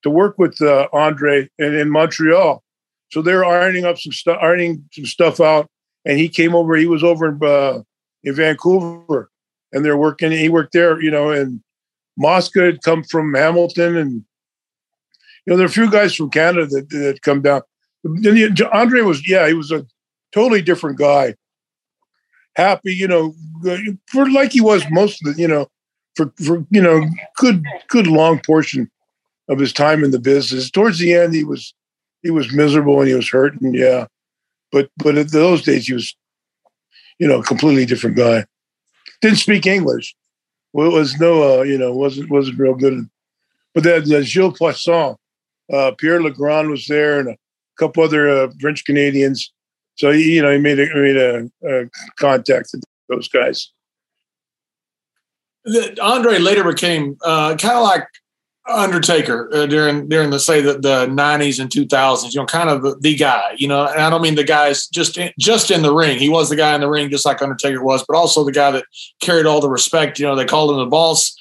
to work with uh, Andre in, in Montreal. So they were ironing up some stuff, ironing some stuff out, and he came over. He was over in uh, in Vancouver, and they're working. He worked there, you know, and Mosca had come from Hamilton, and you know, there are a few guys from Canada that that come down. Andre was, yeah, he was a totally different guy. Happy, you know, for like he was most of the, you know, for for you know, good good long portion of his time in the business. Towards the end, he was he was miserable and he was hurting, yeah. But but at those days, he was, you know, a completely different guy. Didn't speak English. Well, it was no, uh, you know, wasn't wasn't real good. But then uh, Gilles Poisson, uh, Pierre Legrand was there, and a couple other uh, French Canadians. So he, you know, he made a made a, a contact with those guys. The, Andre later became uh, kind of like Undertaker uh, during during the say the, the 90s and 2000s. You know, kind of the, the, guy. You know, and I don't mean the guys just in, just in the ring. He was the guy in the ring, just like Undertaker was, but also the guy that carried all the respect. You know, they called him the boss.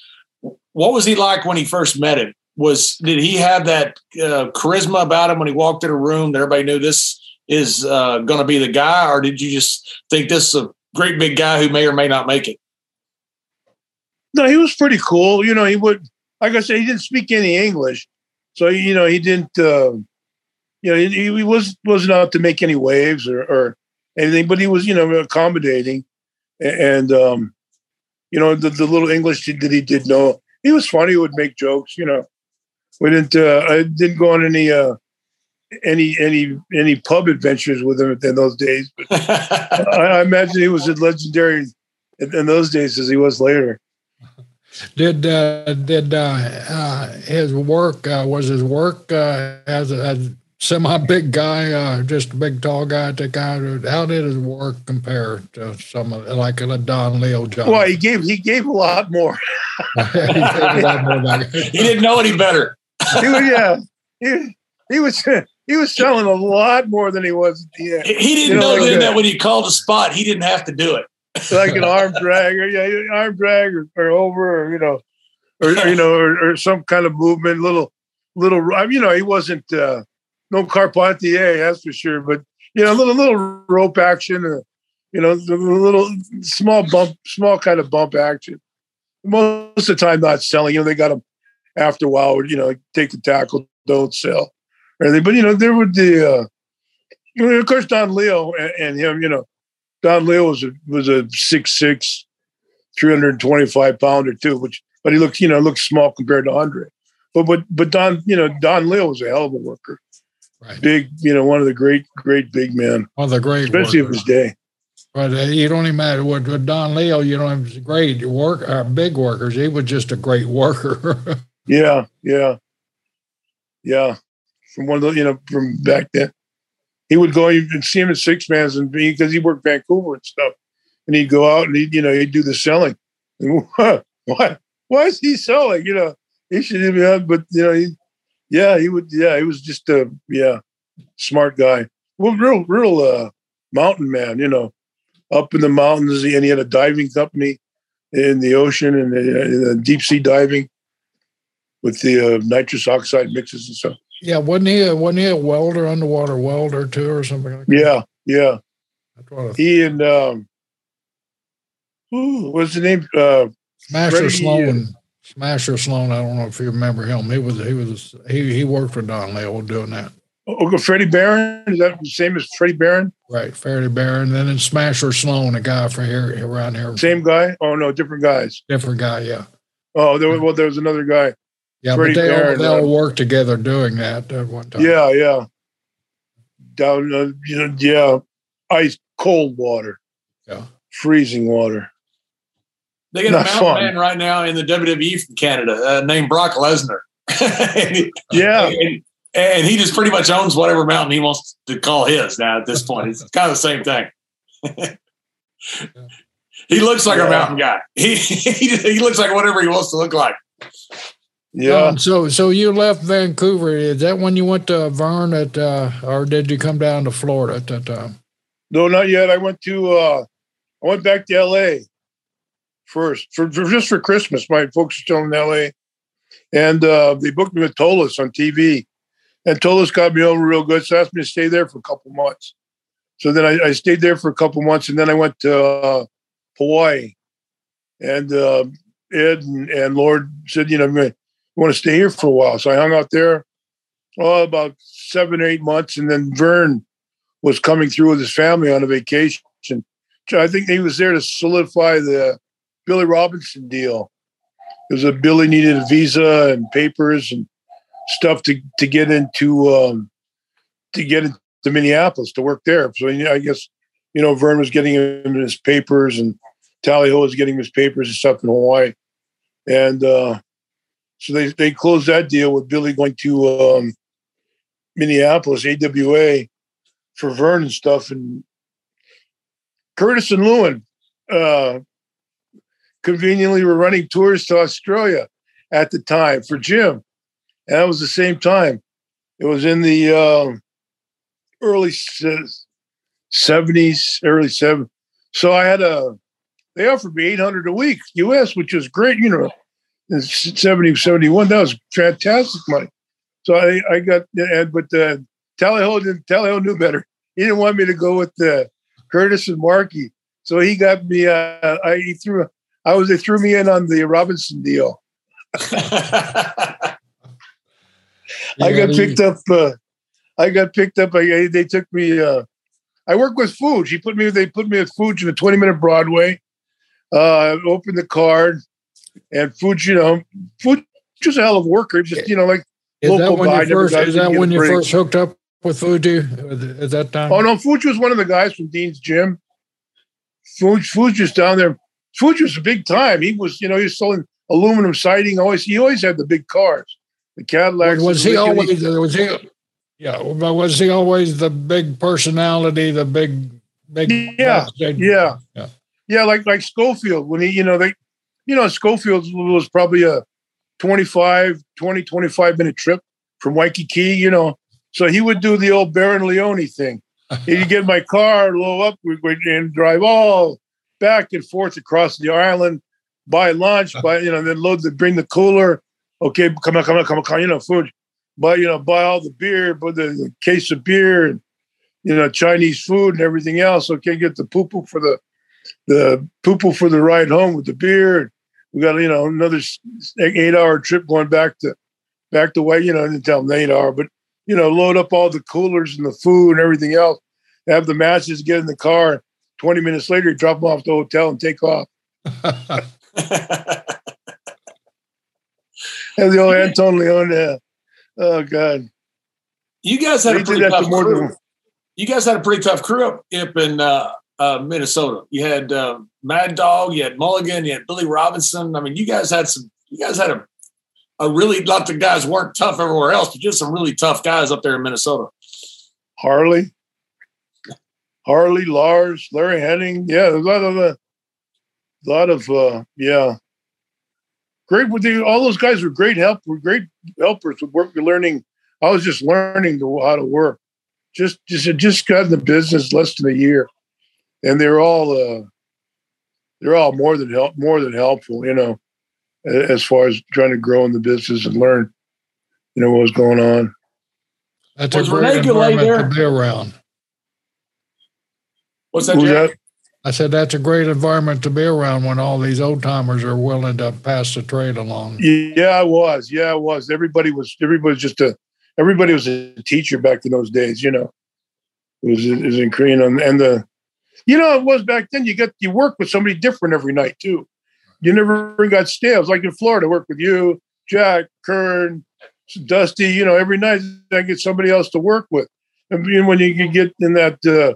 What was he like when he first met him? Was did he have that uh, charisma about him when he walked in a room that everybody knew this is uh, going to be the guy, or did you just think this is a great big guy who may or may not make it? No, he was pretty cool. You know, he would like I said, he didn't speak any English, so you know he didn't. Uh, you know, he, he, was wasn't out to make any waves or, or anything, but he was you know accommodating, and um, you know the, the little English that he did know. He was funny. He would make jokes. You know, we didn't. Uh, I didn't go on any. Uh, any any any pub adventures with him in those days, but *laughs* I, I imagine he was as legendary in, in those days as he was later. Did uh, did uh, uh, his work uh, was his work uh, as a, as semi big guy, uh, just a big tall guy? To kind how did his work compare to some of like a Don Leo John? Well, he gave he gave a lot more. *laughs* he, a lot more *laughs* he didn't know any better. he was, yeah, he, he was he was selling a lot more than he was at the end. He didn't you know, know like that when he called a spot, he didn't have to do it like an arm drag or yeah, arm drag or, or over or you know, or you know, or, or, some kind of movement, little little. You know, he wasn't uh, no Carpentier, that's for sure. But you know, a little little rope action, or, you know, a little small bump, small kind of bump action. Most of the time, not selling. You know, they got them after a while. You know, take the tackle, don't sell, or anything. But you know, there would the. Uh, you know, of course, Don Leo and, and him, you know, Don Leo was a was a six six, 325 pounder too, which but he looked, you know, looked small compared to Andre. But but but Don, you know, Don Leo was a hell of a worker. Right. Big, you know, one of the great, great big men. One of the great especially workers. of his day. But uh, you don't even matter what with Don Leo, you know, he was great work uh, big workers. He was just a great worker. *laughs* yeah, yeah. Yeah. From one of the, you know, from back then he would go and see him at six mans and because he worked Vancouver and stuff. And he'd go out and he'd, you know, he'd do the selling. *laughs* And why, why is he selling? You know, he should be have, but you know, he, yeah, he would, yeah, he was just a, yeah, smart guy. Well, real, real, uh, mountain man, you know, up in the mountains. And he had a diving company in the ocean and uh, deep sea diving with the uh, nitrous oxide mixes and stuff. Yeah, wasn't he? A, wasn't he a welder, underwater welder too, or something like that? Yeah, yeah. he and um, ooh, what's the name? Uh, Smasher Sloan. Smasher Sloan. I don't know if you remember him. He was he was he he worked for Don Leo doing that. Oh, Freddie Barron is that the same as Freddie Barron? Right, Freddie Barron. Then Smasher Sloan, a guy from here around here. Same guy? Oh no, different guys. Different guy, yeah. Oh, there was well, there was another guy. Yeah, but they all, they all work together doing that at one time. Yeah, yeah. Down, uh, you know, yeah, ice cold water. Yeah, freezing water. They got Not a mountain fun. man right now in the WWE from Canada uh, named Brock Lesnar. *laughs* yeah. And, and, he just pretty much owns whatever mountain he wants to call his now at this point. It's kind of the same thing. *laughs* he looks like yeah. a mountain guy. *laughs* He, he, he looks like whatever he wants to look like. Yeah. Um, so so you left Vancouver. Is that when you went to Verne at uh, or did you come down to Florida at that time? No, not yet. I went to uh I went back to LA first for, for just for Christmas. My folks are still in LA. And uh, they booked me with Tolos on TV. And Tolos got me over real good. So asked me to stay there for a couple months. So then I, I, stayed there for a couple months and then I went to uh, Hawaii, and uh, Ed and, and Lord said, you know, you want to stay here for a while. So I hung out there oh, about seven, or eight months. And then Verne was coming through with his family on a vacation. So I think he was there to solidify the Billy Robinson deal. It was a Billy needed a visa and papers and stuff to, to get into um, to get into Minneapolis to work there. So I guess you know Verne was getting him his papers and Tally Ho was getting his papers and stuff in Hawaii, and uh, so they they closed that deal with Billy going to um, Minneapolis AWA for Verne and stuff, and Curtis and Lewin uh, conveniently were running tours to Australia at the time for Jim, and that was the same time. It was in the uh, early seventies, early seven. So I had a they offered me 800 a week US, which was great, you know, 70, 71. That was fantastic money. So I, I got, but uh, Tally didn't, knew better. He didn't want me to go with uh, Curtis and Markey. So he got me, uh, I, he threw, I was, they threw me in on the Robinson deal. *laughs* I got picked up, uh, I got picked up. I, they took me, uh, I worked with Fuge. He put me, they put me with Fuge in a 20 minute Broadway uh, opened the card, and Fuji, you know, Fuji was a hell of a worker. Just you know, like is that when you first? Is that when you first hooked up with Fuji at that time? Oh no, Fuji was one of the guys from Dean's Gym. Fuji, Fuji was down there. Fuji was a big time. He was, you know, he was selling aluminum siding. Always, he always had the big cars, the Cadillacs. Was he always? Was he? Yeah, but was he always the big personality? The big, big. Yeah, yeah. yeah. Yeah, like like Schofield when he, you know, they, you know, Schofield was probably a 25, 20, 25 minute trip from Waikiki, you know. So he would do the old Baron Leone thing. He'd get my car, low up, and drive all back and forth across the island, buy lunch, buy, you know, then load the, bring the cooler. Okay, come on, come on, come on, come on, you know, food. Buy, you know, buy all the beer, buy the, the case of beer and, you know, Chinese food and everything else. Okay, get the poo poo for the the poo for the ride home with the beer. We got you know another eight hour trip going back to back to way. You know, I didn't tell them eight hour, but you know, load up all the coolers and the food and everything else. Have the matches, get in the car. Twenty minutes later, drop them off the hotel and take off. *laughs* *laughs* and the old Anton Leone. Uh, oh God. You guys had a pretty tough crew. You guys had a pretty tough crew up, up in uh, uh, Minnesota. You had uh, Mad Dog, you had Mulligan, you had Billy Robinson. I mean, you guys had some. You guys had a a really lot of guys weren't tough everywhere else, but just some really tough guys up there in Minnesota. Harley, Harley, Lars, Larry Hennig. Yeah, a lot of a lot of uh, yeah. Great with the, all those guys were great help. Were great helpers with work. Learning. I was just learning to, how to work. Just just just got in the business less than a year and they're all uh, they're all more than help more than helpful, you know, as far as trying to grow in the business and learn, you know, what was going on. That's was a great environment there? to be around. What's that, that? I said that's a great environment to be around when all these old timers are willing to pass the trade along. Yeah, I was. Yeah, I was. Everybody was. Everybody was just a. Everybody was a teacher back in those days. You know, it was it was incredible, and the you know, it was back then. You get you work with somebody different every night too. You never got stale. like in Florida, work with you, Jack, Kern, Dusty. You know, every night I get somebody else to work with. And when you get in that uh,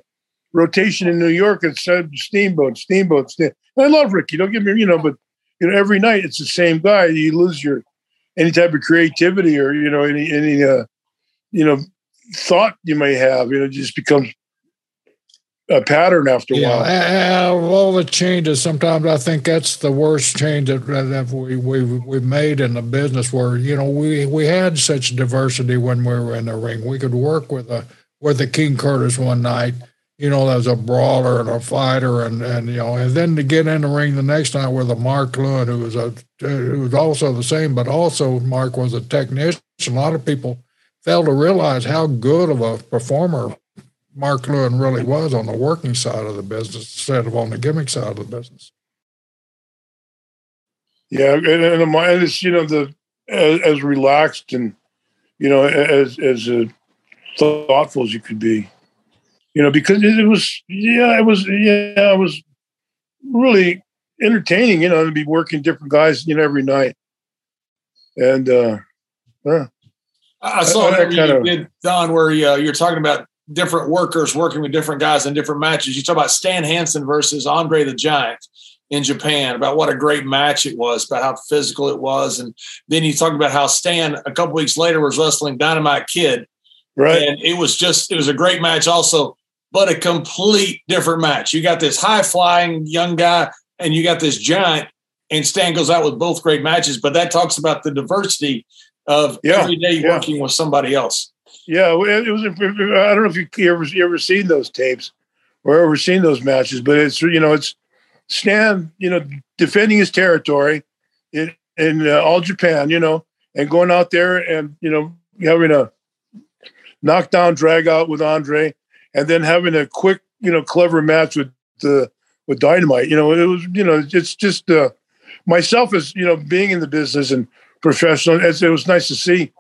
rotation in New York, it's Steamboat, Steamboat, Steamboat. I love Ricky. Don't get me, you know, but you know, every night it's the same guy. You lose your any type of creativity or you know any any uh, you know thought you may have. You know, just becomes a pattern after a yeah, while. all the changes, sometimes I think that's the worst change that, that we, we've, we've made in the business where, you know, we, we had such diversity when we were in the ring. We could work with a, with the King Curtis one night, you know, as a brawler and a fighter and, and, you know, and then to get in the ring the next night with a Mark Lewin, who was a, who was also the same, but also Mark was a technician. A lot of people fail to realize how good of a performer Mark Lewin really was on the working side of the business instead of on the gimmick side of the business. Yeah, and, and the mind is you know the as, as relaxed and you know as as uh, thoughtful as you could be. You know, because it was yeah, it was yeah, it was really entertaining. You know, to be working different guys you know every night, and uh, yeah. I saw that you of, did Don, where uh, you're talking about different workers working with different guys in different matches. You talk about Stan Hansen versus Andre the Giant in Japan about what a great match it was, about how physical it was, and then you talk about how Stan a couple weeks later was wrestling Dynamite Kid, right? And it was just it was a great match also, but a complete different match. You got this high flying young guy, and you got this giant, and Stan goes out with both great matches. But that talks about the diversity of yeah, every day yeah. working with somebody else. Yeah, it was. I don't know if you ever you ever seen those tapes or ever seen those matches, but it's you know it's Stan, you know, defending his territory in in uh, all Japan, you know, and going out there and you know having a knockdown drag out with Andre, and then having a quick, you know, clever match with the with Dynamite. You know, it was you know it's just uh, myself as you know being in the business and professional. As it was nice to see,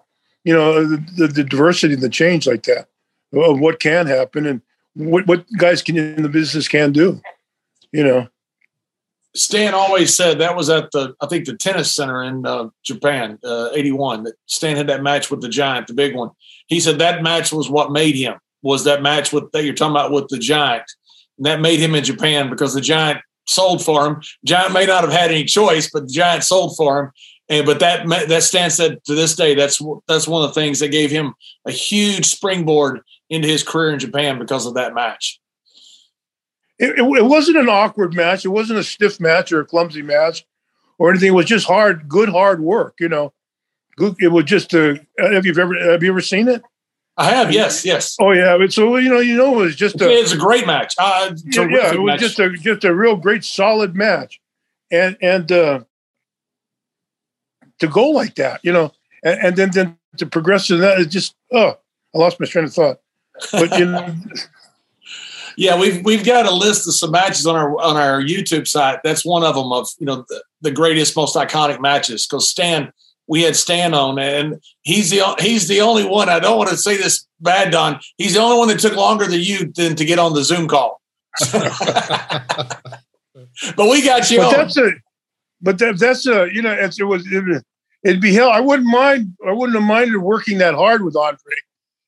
you know, the, the, diversity and the change like that of what can happen and what what guys can in the business can do. You know. Stan always said that was at the I think the tennis center in uh, Japan, uh, eighty one. That Stan had that match with the Giant, the big one. He said that match was what made him. Was that match with that you're talking about with the Giant? And that made him in Japan because the Giant sold for him. Giant may not have had any choice, but the Giant sold for him. And but that that Stan said to this day that's that's one of the things that gave him a huge springboard into his career in Japan because of that match it, it, wasn't an awkward match. It wasn't a stiff match or a clumsy match or anything. It was just hard, good, hard work. You know, it was just a. Have you ever have you ever seen it? I have. Yes. Yes. Oh yeah. So you know, you know, it was just a. It's a great match. Uh, yeah, yeah, it was match. just a just a real great, solid match, and and uh, to go like that, you know, and, and then then to progress to that, it just oh, I lost my train of thought. But you know. *laughs* yeah, we've we've got a list of some matches on our on our YouTube site. That's one of them of you know the, the greatest, most iconic matches. Because Stan, we had Stan on, and he's the he's the only one. I don't want to say this bad, Don. He's the only one that took longer than you than to get on the Zoom call. *laughs* *laughs* but we got you. But on. that's a, but that, that's a you know it was it, it'd be hell. I wouldn't mind. I wouldn't have minded working that hard with Andre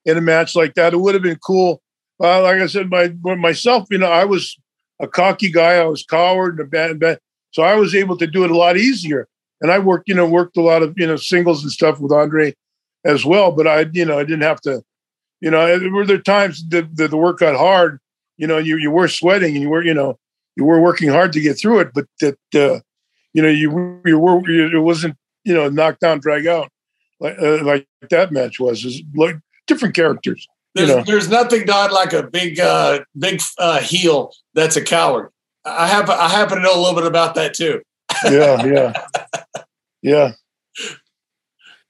in a match like that. It would have been cool uh, like I said, my myself, you know, I was a cocky guy. I was coward and a bad, bad, so I was able to do it a lot easier. And I worked, you know, worked a lot of you know singles and stuff with Andre as well. But I, you know, I didn't have to, you know, were there times that the, the work got hard. You know, you you were sweating and you were, you know, you were working hard to get through it. But that, uh, you know, you you were it wasn't you know knock down drag out like uh, like that match was. Is like different characters. There's, you know. there's nothing done like a big uh, big uh, heel that's a coward. I have I happen to know a little bit about that too. yeah, yeah, *laughs* yeah.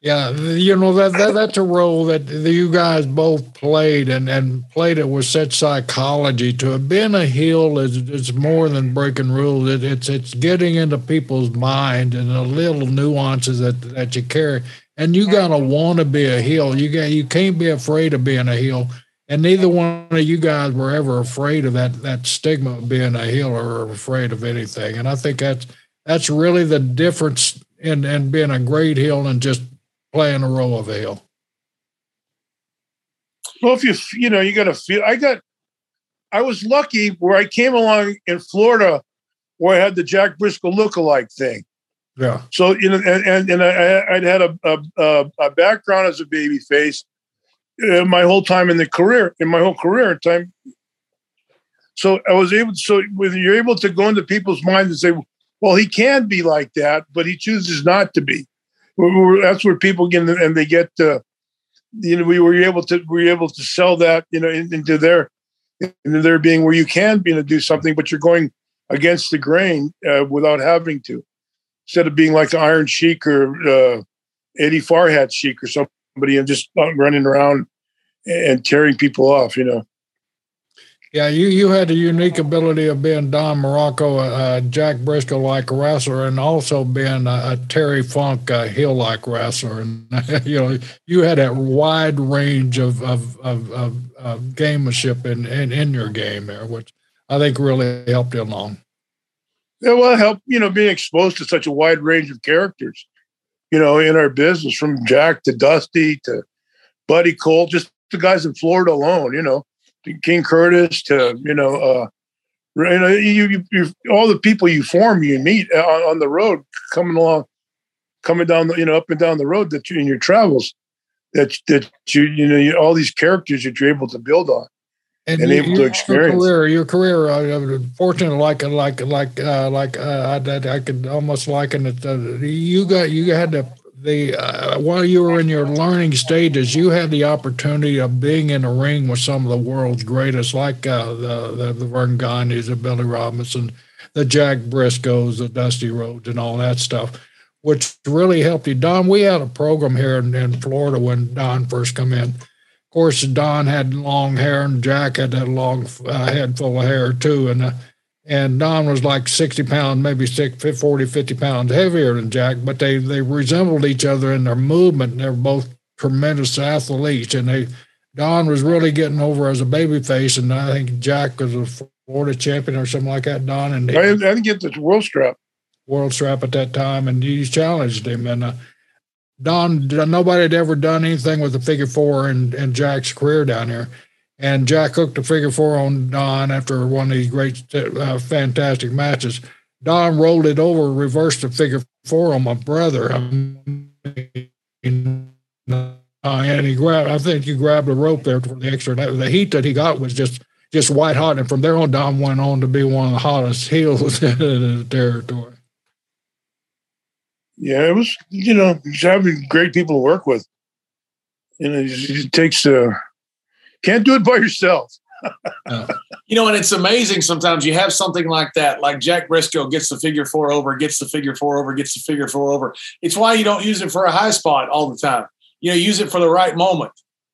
Yeah, you know that, that that's a role that you guys both played and, and played it with such psychology. To have been a heel is it's more than breaking rules. It, it's it's getting into people's mind and the little nuances that that you carry and you gotta want to be a heel. You got you can't be afraid of being a heel. And neither one of you guys were ever afraid of that that stigma of being a heel or afraid of anything. And I think that's that's really the difference in in being a great heel and just playing a role of a heel. Well, if you you know you got to feel. I got. I was lucky where I came along in Florida, where I had the Jack Brisco look-alike thing. Yeah. So you know, and and, and I, would had a, a, a background as a baby face uh, my whole time in the career, in my whole career time. So I was able. To, so when you're able to go into people's minds and say, "Well, he can be like that, but he chooses not to be." That's where people get and they get. Uh, you know, we were able to we were able to sell that you know into their into their being where you can be to do something, but you're going against the grain uh, without having to instead of being like the Iron Sheik or uh, Eddie Farhat Sheik or somebody and just running around and tearing people off, you know. Yeah, you, you had the unique ability of being Don Muraco, uh, Jack Brisco like wrestler, and also being a, a Terry Funk heel like wrestler. And *laughs* you know, you had a wide range of of, of, of, of gamemanship in, in in your game there, which I think really helped you along. Yeah, well, it helped you know being exposed to such a wide range of characters, you know, in our business from Jack to Dusty to Buddy Colt, just the guys in Florida alone, you know King Curtis to you know, uh, you know, you, you, you, all the people you form, you meet on, on, the road, coming along, coming down, the, you know, up and down the road that you in your travels, that that you you know, you, all these characters that you're able to build on. And, and you, able to experience your career. Your career, uh, fortunately, like like like uh, like uh, I, I could almost liken it. Uh, you got you had to the uh, while you were in your learning stages, you had the opportunity of being in a ring with some of the world's greatest, like uh, the, the the Verne Gagne's, the Billy Robinson, the Jack Briscos, the Dusty Rhodes, and all that stuff, which really helped you. Don, we had a program here in, in Florida when Don first come in. Of course, Don had long hair, and Jack had that long uh, head full of hair too, and uh, and Don was like 60 pounds, maybe 40, 50 pounds heavier than Jack, but they, they resembled each other in their movement. They were both tremendous athletes, and they Don was really getting over as a baby face, and I think Jack was a Florida champion or something like that. Don and I, I didn't get the world strap, world strap at that time, and he challenged him. And uh, Don, nobody had ever done anything with the figure four in, in Jack's career down here. And Jack hooked a figure four on Don after one of these great, uh, fantastic matches. Don rolled it over, reversed the figure four on my brother. I mean, uh, and he grabbed, I think he grabbed a rope there for the extra. The heat that he got was just just white hot. And from there on, Don went on to be one of the hottest *laughs* heels in the territory. Yeah, it was, you know, having great people to work with. And it, it takes, uh, can't do it by yourself. *laughs* You know, and it's amazing sometimes you have something like that, like Jack Brisco gets the figure four over, gets the figure four over, gets the figure four over. It's why you don't use it for a high spot all the time. You know, use it for the right moment.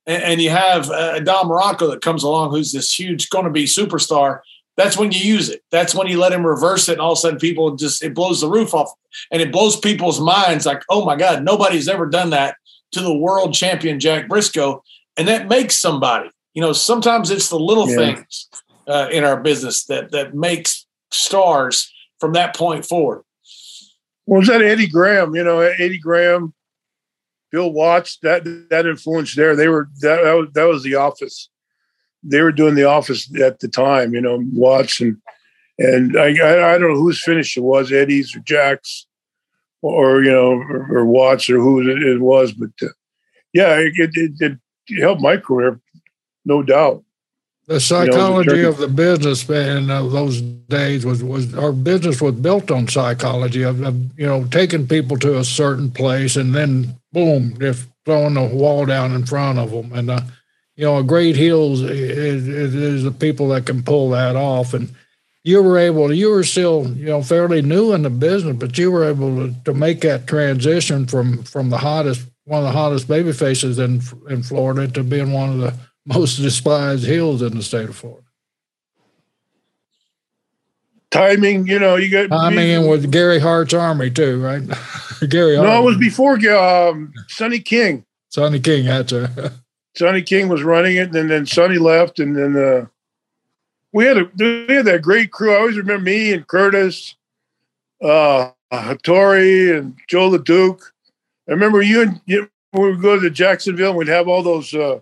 And, and you have uh, Don Muraco that comes along, who's this huge, going to be superstar. That's when you use it. That's when you let him reverse it, and all of a sudden, people just it blows the roof off, and it blows people's minds. Like, oh my God, nobody's ever done that to the world champion Jack Brisco," and that makes somebody you know, sometimes it's the little yeah. things uh, in our business that that makes stars from that point forward. Well, was that Eddie Graham? You know, Eddie Graham, Bill Watts. That that influence there. They were that that was, that was the Office. They were doing the Office at the time. You know, Watts and and I I, I don't know whose finish it was, Eddie's or Jack's, or you know, or, or Watts or who it, it was. But uh, yeah, it, it, it helped my career no doubt. The psychology you know, of the business in uh, those days was, was our business was built on psychology of, of, you know taking people to a certain place and then boom, just throwing the wall down in front of them. And uh, you know, a great heels is, is, is the people that can pull that off. And you were able, you were still you know fairly new in the business, but you were able to, to make that transition from from the hottest one of the hottest baby faces in in Florida to being one of the most despised hills in the state of Florida. Timing, you know, you got timing in with Gary Hart's army too, right? *laughs* Gary. No, it was before um, Sonny King. Sonny King had to. *laughs* Sonny King was running it, and then Sonny left, and then uh, we had a we had that great crew. I always remember me and Curtis, uh, Hattori, and Joe LeDuc. I remember you and you, we would go to Jacksonville, and we'd have all those uh,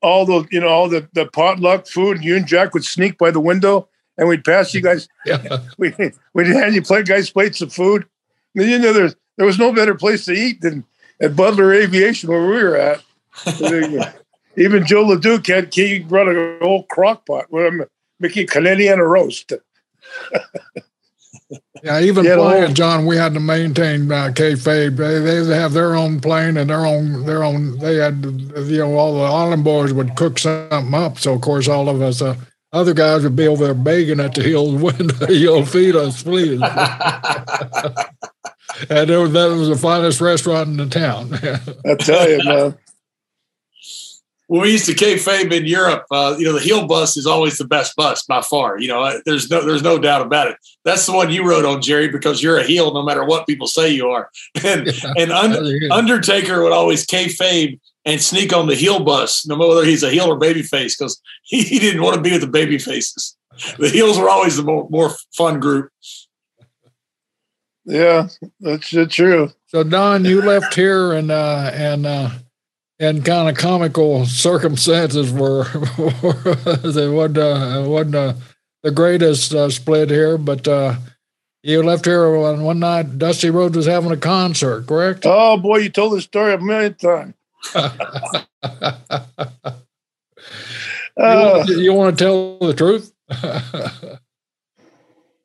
all the you know all the the potluck food. You and Jack would sneak by the window, and we'd pass you guys. yeah. *laughs* we we'd hand you play guys plates of food. And you know there there was no better place to eat than at Butler Aviation where we were at. *laughs* Even Joe LeDuc had he brought a whole crock pot with him making Canadian roast. *laughs* Yeah, even playing, John, we had to maintain uh, kayfabe. They, they have their own plane and their own their own. They had you know all the island boys would cook something up. So of course all of us uh, other guys would be over there begging at the hills window, you'll feed us, please. and was, that was the finest restaurant in the town. I tell you, man. When we used to kayfabe in Europe, uh, you know, the heel bus is always the best bus by far. You know, uh, there's no there's no doubt about it. That's the one you wrote on, Jerry, because you're a heel no matter what people say you are. *laughs* And yeah, and Un- Undertaker would always kayfabe and sneak on the heel bus, no matter whether he's a heel or babyface, because he, *laughs* he didn't want to be with the baby faces. The heels were always the more, more fun group. Yeah, that's true. So Don, you left here and uh, and uh, in kind of comical circumstances were *laughs* it wasn't uh, wasn't uh, the greatest uh, split here, but uh, you left here one, one night. Dusty Rhodes was having a concert, correct? Oh boy, you told the story a million times. *laughs* *laughs* you, you want to tell the truth?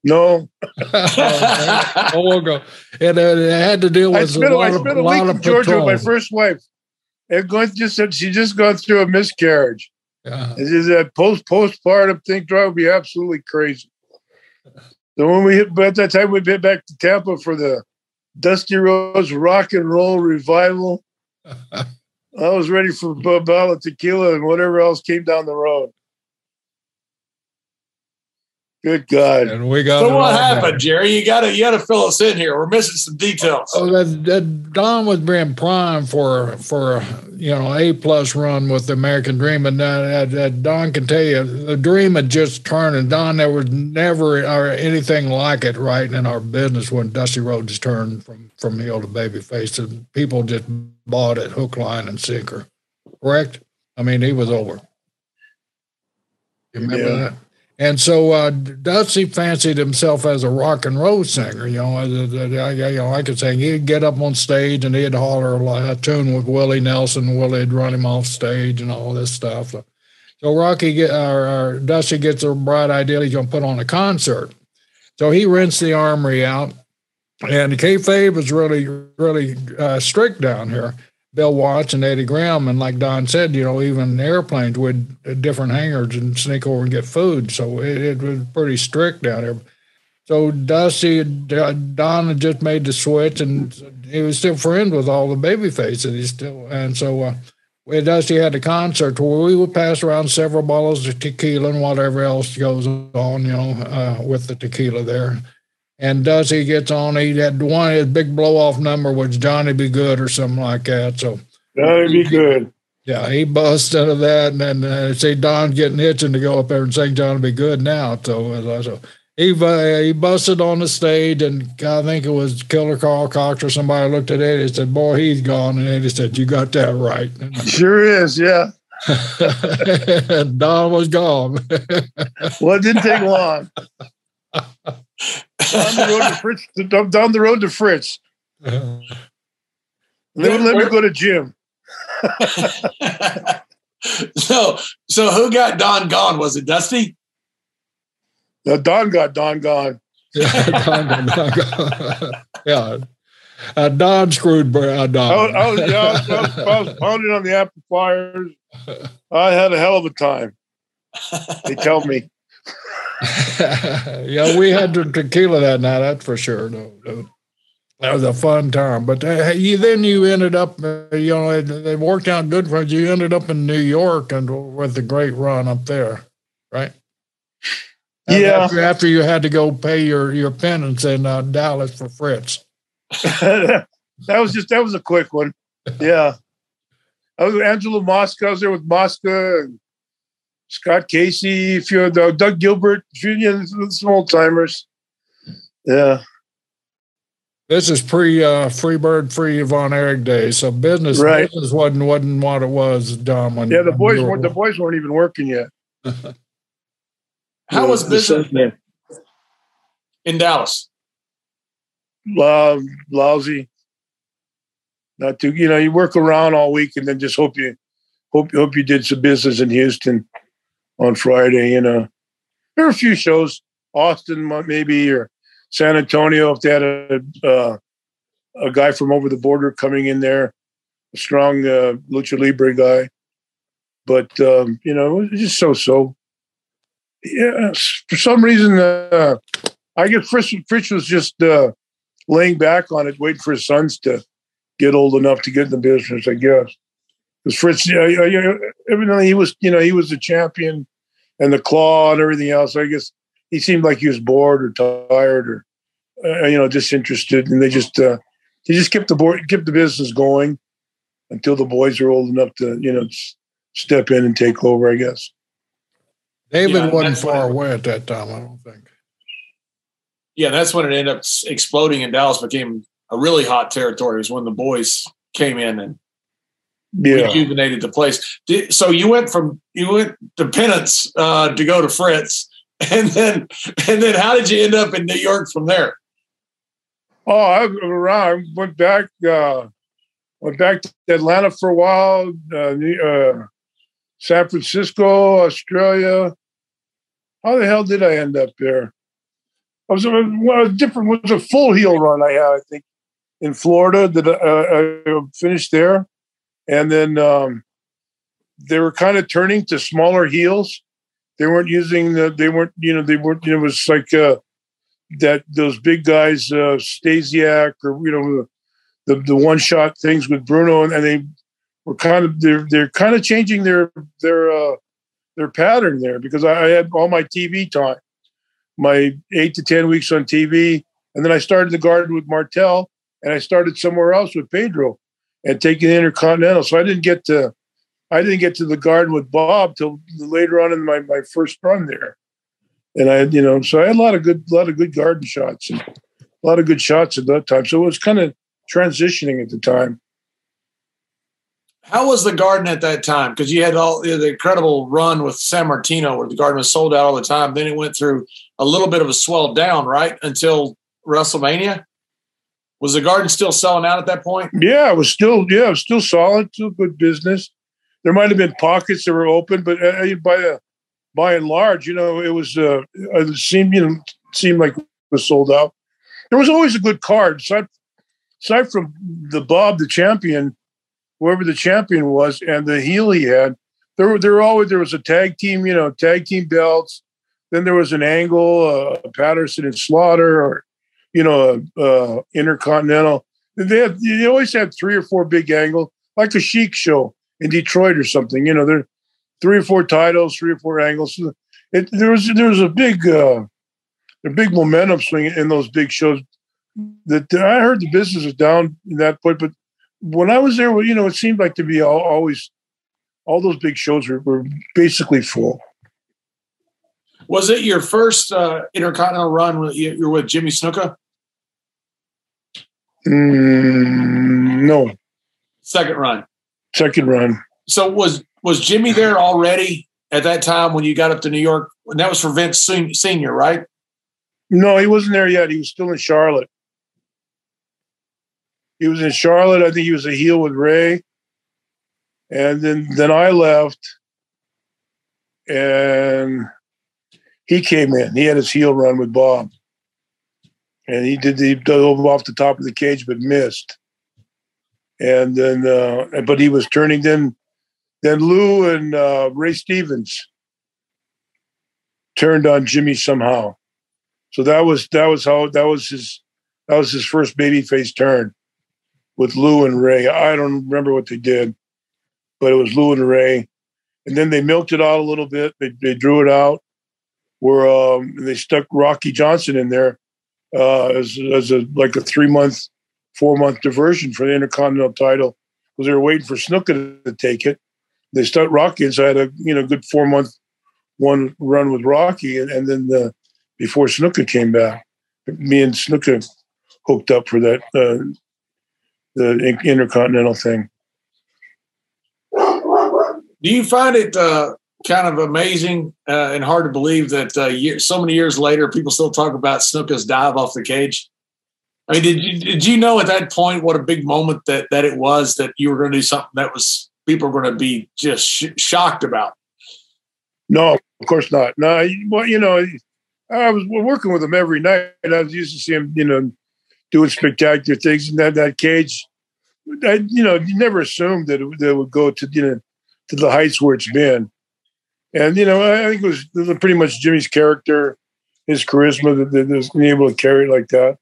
No. oh, we'll go. And uh, it had to deal with I spent, a lot, I spent of, a week in Georgia with my first wife. Going just she just gone through a miscarriage. Yeah. It's just that post postpartum thing drove be absolutely crazy. So when we hit at that time we hit back to Tampa for the Dusty Rhodes rock and roll revival. *laughs* I was ready for a bottle of tequila and whatever else came down the road. Good God! And we got. So what happened, Jerry? You gotta you gotta fill us in here. We're missing some details. Oh, that, that Don was being primed for for you know a plus run with the American Dream, and that, that Don can tell you the dream had just turned, and Don there was never or anything like it right in our business when Dusty Rhodes turned from from heel to babyface, and people just bought it hook, line, and sinker. Correct? I mean, he was over. You remember yeah. that? And so uh, Dusty fancied himself as a rock and roll singer. You know, I could say he'd get up on stage and he'd holler a tune with Willie Nelson. Willie'd run him off stage and all this stuff. So, so Rocky get, or, or Dusty gets a bright idea he's going to put on a concert. So he rents the armory out, and the kayfabe is really, really uh, strict down here. Bill Watts and Eddie Graham, and like Don said, you know, even airplanes uh, different hangars and sneak over and get food. So it, it was pretty strict down there. So Dusty, Don had just made the switch, and he was still friends with all the baby faces. He still, and so uh, Dusty had a concert where we would pass around several bottles of tequila and whatever else goes on, you know, uh, with the tequila there. And Dusty gets on. He had one his big blow off number was Johnny Be Good or something like that. So Johnny Be Good. Yeah, he busts into that, and then uh, see Don's getting itching to go up there and sing "Johnny Be Good" now. So, so he uh, he busted on the stage, and I think it was Killer Carl Cox or somebody looked at it and said, "Boy, he's gone," and he said, "You got that right." *laughs* Sure is, yeah. And *laughs* Don was gone. well, it didn't take long *laughs* down the road to Fritz. Down the road to Fritz. Uh, *laughs* they would let me go to gym. *laughs* so, so who got Don gone? Was it Dusty? No, Don got Don gone. *laughs* yeah, Don got Don gone. yeah. Uh, Don screwed uh, Don. I was, I, was, yeah, I, was, I, was, I was pounding on the amplifiers. I had a hell of a time. They tell me. *laughs* yeah, we had the tequila that night. That's for sure. No, no. That was a fun time. But uh, you, then you ended up, uh, you know, it, it, worked out good for you. You ended up in New York and with a great run up there, right? yeah. After, after, you had to go pay your your penance in uh, Dallas for Fritz. *laughs* that was just that was a quick one. Yeah. I was with Angelo Mosca. I was there with Mosca and Scott Casey, a few of the Doug Gilbert, a few some old timers. Yeah. This is pre uh, Freebird, free Von Erich days. So business, right. business wasn't wasn't what it was, Dom. When, yeah, the boys weren't the boys weren't even working yet. How was business in Dallas? Um, lousy. Not too, you know, you work around all week and then just hope you hope hope you did some business in Houston on Friday. You know, there are a few shows, Austin maybe or San Antonio if they had a uh, a guy from over the border coming in there, a strong uh, lucha libre guy. But um, you know, it's just so so. Yeah, for some reason, uh, I guess Fritz, Fritz was just uh, laying back on it, waiting for his sons to get old enough to get in the business. I guess. Because Fritz, you know, evidently he was, you know, he was the champion and the claw and everything else. I guess he seemed like he was bored or tired or, uh, you know, disinterested, and they just uh, they just kept the board, kept the business going until the boys were old enough to, you know, step in and take over. I guess. David yeah, wasn't far away at that time. I don't think. Yeah, that's when it ended up exploding in Dallas. Became a really hot territory. Was when the boys came in and yeah. rejuvenated the place. So you went from you went to Penance uh, to go to Fritz, *laughs* and then and then how did you end up in New York from there? Oh, I around. went back. Uh, went back to Atlanta for a while. Uh, uh, San Francisco, Australia. How the hell did I end up there? I was, a different. It was a full heel run I had, I think, in Florida that uh, I finished there and then um, they were kind of turning to smaller heels. They weren't using the. They weren't. You know. They weren't. You know, it was like uh, that. Those big guys, uh, Stasiak, or you know, the the one shot things with Bruno, and, and they were kind of they're they're kind of changing their their uh, their pattern there because I, I had all my TV time, my eight to ten weeks on TV, and then I started the garden with Martel, and I started somewhere else with Pedro and taking the Intercontinental. So I didn't get to I didn't get to the garden with Bob till later on in my, my first run there. And I, you know, so I had a lot of good, a lot of good garden shots and a lot of good shots at that time. So it was kind of transitioning at the time. How was the garden at that time? Because you had all the incredible run with Sammartino, where the garden was sold out all the time. Then it went through a little bit of a swell down, right, until WrestleMania. Was the garden still selling out at that point? Yeah, it was still yeah, it was still solid, still good business. There might have been pockets that were open, but uh, uh by uh, by and large, you know, it was uh, it seemed you know seemed like it was sold out. There was always a good card aside aside from the Bob the champion, whoever the champion was, and the heel he had. There were there were always there was a tag team, you know, tag team belts. Then there was an angle, uh, Patterson and Slaughter, or you know, uh, Intercontinental. They they always had three or four big angles, like a Sheik show in Detroit or something. You know, there three or four titles, three or four angles. It, there was there was a big uh, a big momentum swing in those big shows. That I heard the business was down in that point, but when I was there, you know, it seemed like to be all, always all those big shows were, were basically full. Was it your first uh, intercontinental run? You were with Jimmy Snuka. Mm, no. Second run. Second run. So was was Jimmy there already at that time when you got up to New York? And that was for Vince Senior, right? No, he wasn't there yet. He was still in Charlotte. He was in Charlotte. I think he was a heel with Ray. And then then I left, and he came in. He had his heel run with Bob and he did he dove off the top of the cage but missed. And then, uh, but he was turning. Then, then Lou and uh, Ray Stevens turned on Jimmy somehow. So that was that was how that was his that was his first babyface turn with Lou and Ray. I don't remember what they did, but it was Lou and Ray. And then they milked it out a little bit. They, they drew it out where um, they stuck Rocky Johnson in there uh, as, as a like a three month, four month diversion for the Intercontinental title because they were waiting for Snuka to take it. They start Rocky, and so I had a you know good four month one run with Rocky, and, and then the, before Snuka came back, me and Snuka hooked up for that uh, the Intercontinental thing. Do you find it uh, kind of amazing uh, and hard to believe that uh, year, so many years later, people still talk about Snuka's dive off the cage. I mean, did you, did you know at that point what a big moment that that it was that you were going to do something that was people were going to be just sh- shocked about? No, of course not. No, well, you know, I was working with him every night, and I was used to see him, you know, doing spectacular things in that that cage. I, you know, you never assumed that it, that it would go to you know to the heights where it's been. And you know, I think it was, it was pretty much Jimmy's character, his charisma that, that was being able to carry it like that.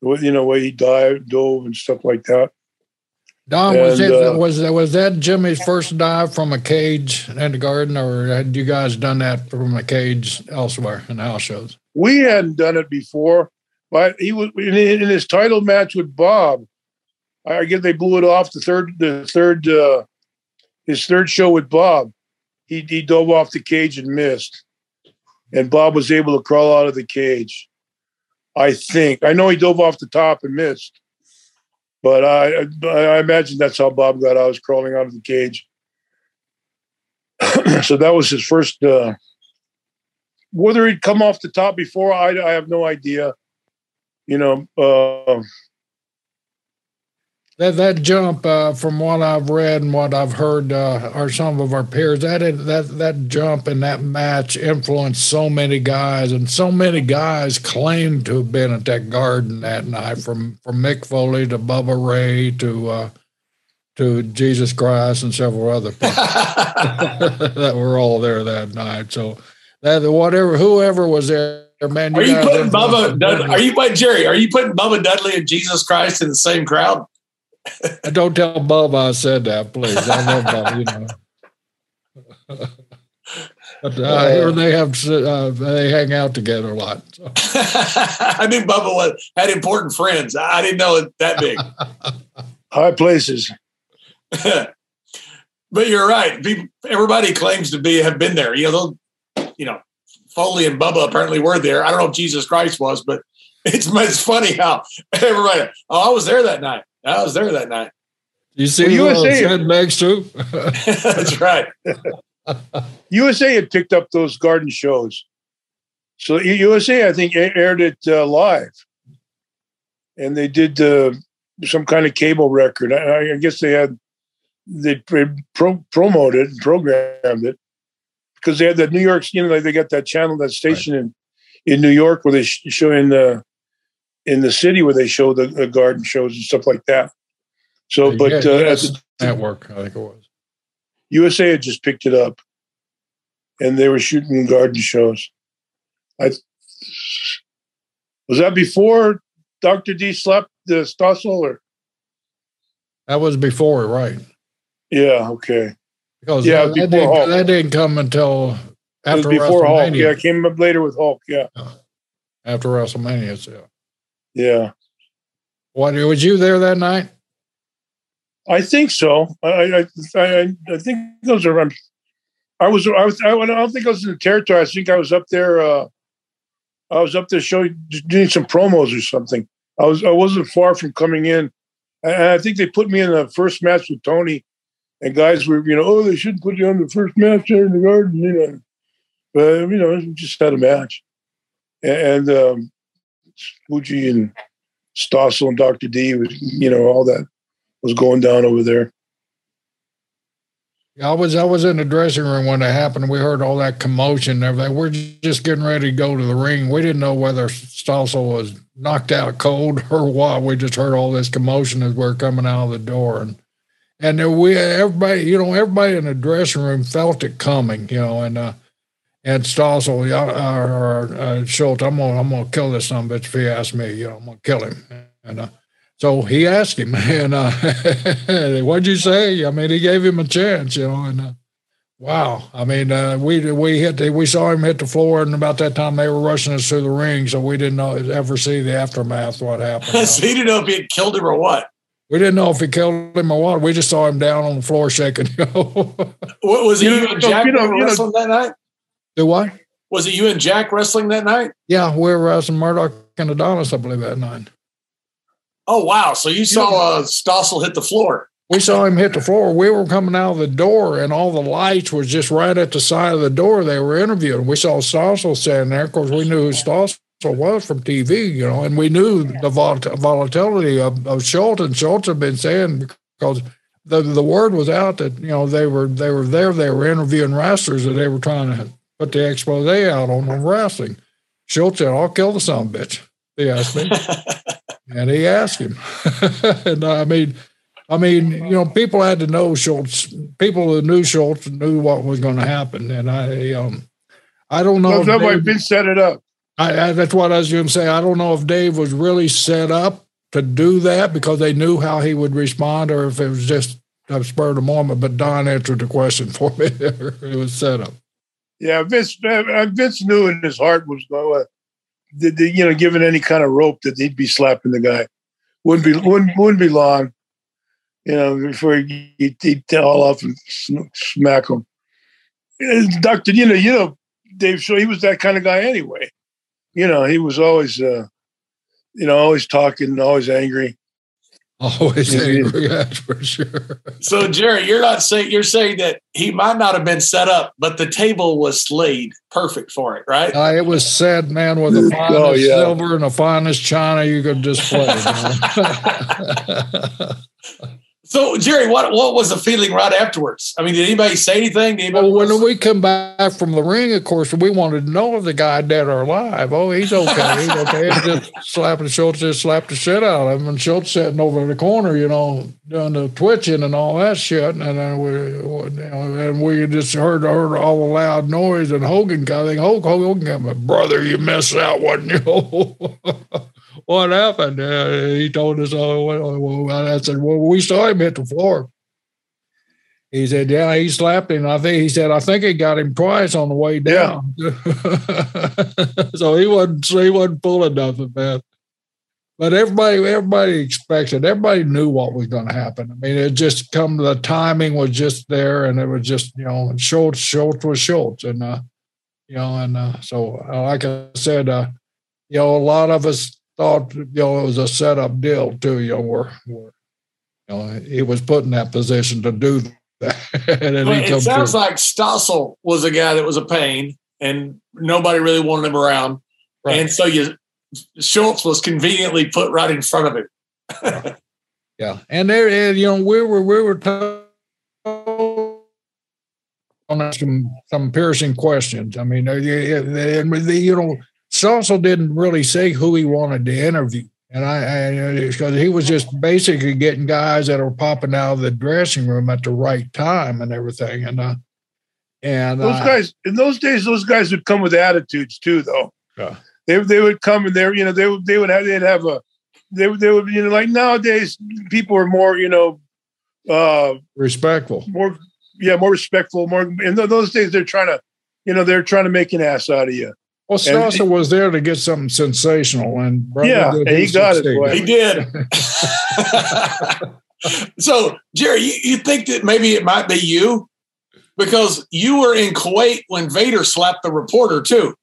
You know, way he dived, dove, and stuff like that. Don, was and, it, uh, was was that Jimmy's first dive from a cage in the garden, or had you guys done that from a cage elsewhere in the house shows? We hadn't done it before, but he was in, in his title match with Bob. I guess they blew it off the third, the third, uh, his third show with Bob. He he dove off the cage and missed, and Bob was able to crawl out of the cage. I think I know he dove off the top and missed but I, I imagine that's how Bob got out. Was crawling out of the cage. *clears throat* so that was his first. Uh, whether he'd come off the top before, I, I have no idea. You know, uh, that that jump, uh, from what I've read and what I've heard, uh, are some of our peers. That that that jump and that match influenced so many guys, and so many guys claimed to have been at that garden that night. From from Mick Foley to Bubba Ray to uh, to Jesus Christ and several other people *laughs* that were all there that night. So that whatever whoever was there. Man, you are you putting Bubba? Are you Jerry? Are you putting Bubba Dudley and Jesus Christ in the same crowd? *laughs* Don't tell Bob I said that, please. I love Bob, you know. *laughs* but uh, hear they have uh, they hang out together a lot. So. *laughs* I knew Bubba was, had important friends. I didn't know it that big. High places. but you're right. People, everybody claims to be have been there. You know, you know, Foley and Bubba apparently were there. I don't know if Jesus Christ was, but it's it's funny how everybody. Oh, I was there that night. I was there that night. You see well, USA had bags too. *laughs* *laughs* That's right. USA had picked up those garden shows, so USA I think aired it uh, live, and they did uh, some kind of cable record. I, I guess they had they pro- promoted and programmed it because they had that New York. You know, they got that channel, that station right. in in New York where they show in the in the city where they show the, the garden shows and stuff like that. So, but yeah, uh, yes, the, network, I think it was USA had just picked it up, and they were shooting garden shows. I was that before Doctor D slept the Stossel, or that was before, right? Yeah. Okay. Because yeah, that, that, didn't, that, didn't, come until after before Hulk. Yeah, came up later with Hulk. Yeah. After WrestleMania, so. Yeah. What was you there that night? I think so. I I I, I think those are. Um, I was I was I, don't think I was in the territory. I think I was up there. Uh, I was up there showing doing some promos or something. I was I wasn't far from coming in, and I think they put me in the first match with Tony. And guys were, you know, oh, they shouldn't put you on the first match there in the garden, you know. But you know, just had a match, and um, Fuji and Stossel and Dr. D you know, all that was going down over there. I was I was in the dressing room when it happened. We heard all that commotion and everything. We're just getting ready to go to the ring. We didn't know whether Stossel was knocked out cold *laughs* or what. We just heard all this commotion as we are coming out of the door, and and we everybody, you know, everybody in the dressing room felt it coming, you know, and uh, and Stossel or, uh, Schultz, I'm gonna I'm gonna kill this son of a bitch if he asks me. You know, I'm gonna kill him. And uh, so he asked him, *laughs* and uh, *laughs* what'd you say? I mean, he gave him a chance. You know, and uh, wow, I mean, uh, we we hit the, we saw him hit the floor, and about that time they were rushing us through the ring, so we didn't know ever see the aftermath what happened. *laughs* so he didn't know if he had killed him or what. We didn't know if he killed him or what. We just saw him down on the floor shaking. what was he? You, know, you know, wrestling that night? Do what? Was it you and Jack wrestling that night? Yeah, we were wrestling Murdoch and Adonis, I believe, that night. Oh wow! So you saw uh, Stossel hit the floor. We saw him hit the floor. We were coming out of the door, and all the lights were just right at the side of the door. They were interviewing. We saw Stossel standing there. Of course, we knew who Stossel was from TV, you know, and we knew the vol- volatility of, of Schultz. And Schultz had been saying because the the word was out that you know they were they were there. They were interviewing wrestlers that they were trying to put the expose out on, on wrestling. Schultz said, I'll kill the son of a bitch. He asked me. *laughs* and he asked him. *laughs* and I mean, I mean, you know, people had to know Schultz. People who knew Schultz knew what was going to happen. And I, um, I don't know. Well, nobody been set it up. I, I, that's what I was going to say. I don't know if Dave was really set up to do that because they knew how he would respond, or if it was just a spur of the moment. But Don answered the question for me. *laughs* it was set up. Yeah, Vince. Uh, Vince knew in his heart was going. Uh, the, you know, given any kind of rope that he'd be slapping the guy, wouldn't be wouldn't wouldn't be long. You know, before he, he'd, he'd all off and smack him. Doctor, you know, you know, Dave. So he was that kind of guy anyway. You know, he was always, uh, you know, always talking, always angry. Always angry, *laughs* that's for sure. So, Jerry, you're not saying you're saying that he might not have been set up, but the table was laid perfect for it, right? Uh, it was set, man, with the finest oh, yeah. silver and the finest china you could display. *laughs* *laughs* So, Jerry, what what was the feeling right afterwards? I mean, did anybody say anything? Anybody well, when we come back from the ring, of course, we wanted to know if the guy dead or alive. Oh, he's okay. He's okay. *laughs* just slapping Schultz, just slapped the shit out of him. And Schultz sitting over in the corner, you know, doing the twitching and all that shit. And then we, and we just heard heard all the loud noise. And Hogan, I think Hulk Hogan, Hogan, brother, you missed that one, *laughs* you know what happened? Uh, he told us, oh, well, I said, well, we saw him hit the floor. He said, yeah, he slapped him. I think he said, I think he got him twice on the way down. Yeah. *laughs* so he wasn't, he wasn't pulling nothing, man. But everybody, everybody expected. Everybody knew what was going to happen. I mean, it just come. The timing was just there, and it was just you know, Schultz, Schultz was Schultz, and uh, you know, and uh, so uh, like I said, uh, you know, a lot of us thought you know it was a setup deal too. You know, where, where you know he was put in that position to do that. *laughs* it sounds through. like Stossel was a guy that was a pain, and nobody really wanted him around, right. and so you Schultz was conveniently put right in front of him. yeah. *laughs* yeah, and there, and, you know, we were we were told on some some piercing questions. I mean, you know, Stossel didn't really say who he wanted to interview. And I, because he was just basically getting guys that were popping out of the dressing room at the right time and everything. And, uh, and those uh, guys in those days, those guys would come with attitudes too, though. Yeah. They, they would come and they're, you know, they would, they would have, they'd have a, they would, they would, you know, like nowadays people are more, you know, uh, respectful, more, yeah, more respectful, more, in those days they're trying to, you know, they're trying to make an ass out of you. Well, Stossel was there to get something sensational, and yeah, he got it. Boy. He did. *laughs* so, Jerry, you, you think that maybe it might be you because you were in Kuwait when Vader slapped the reporter too.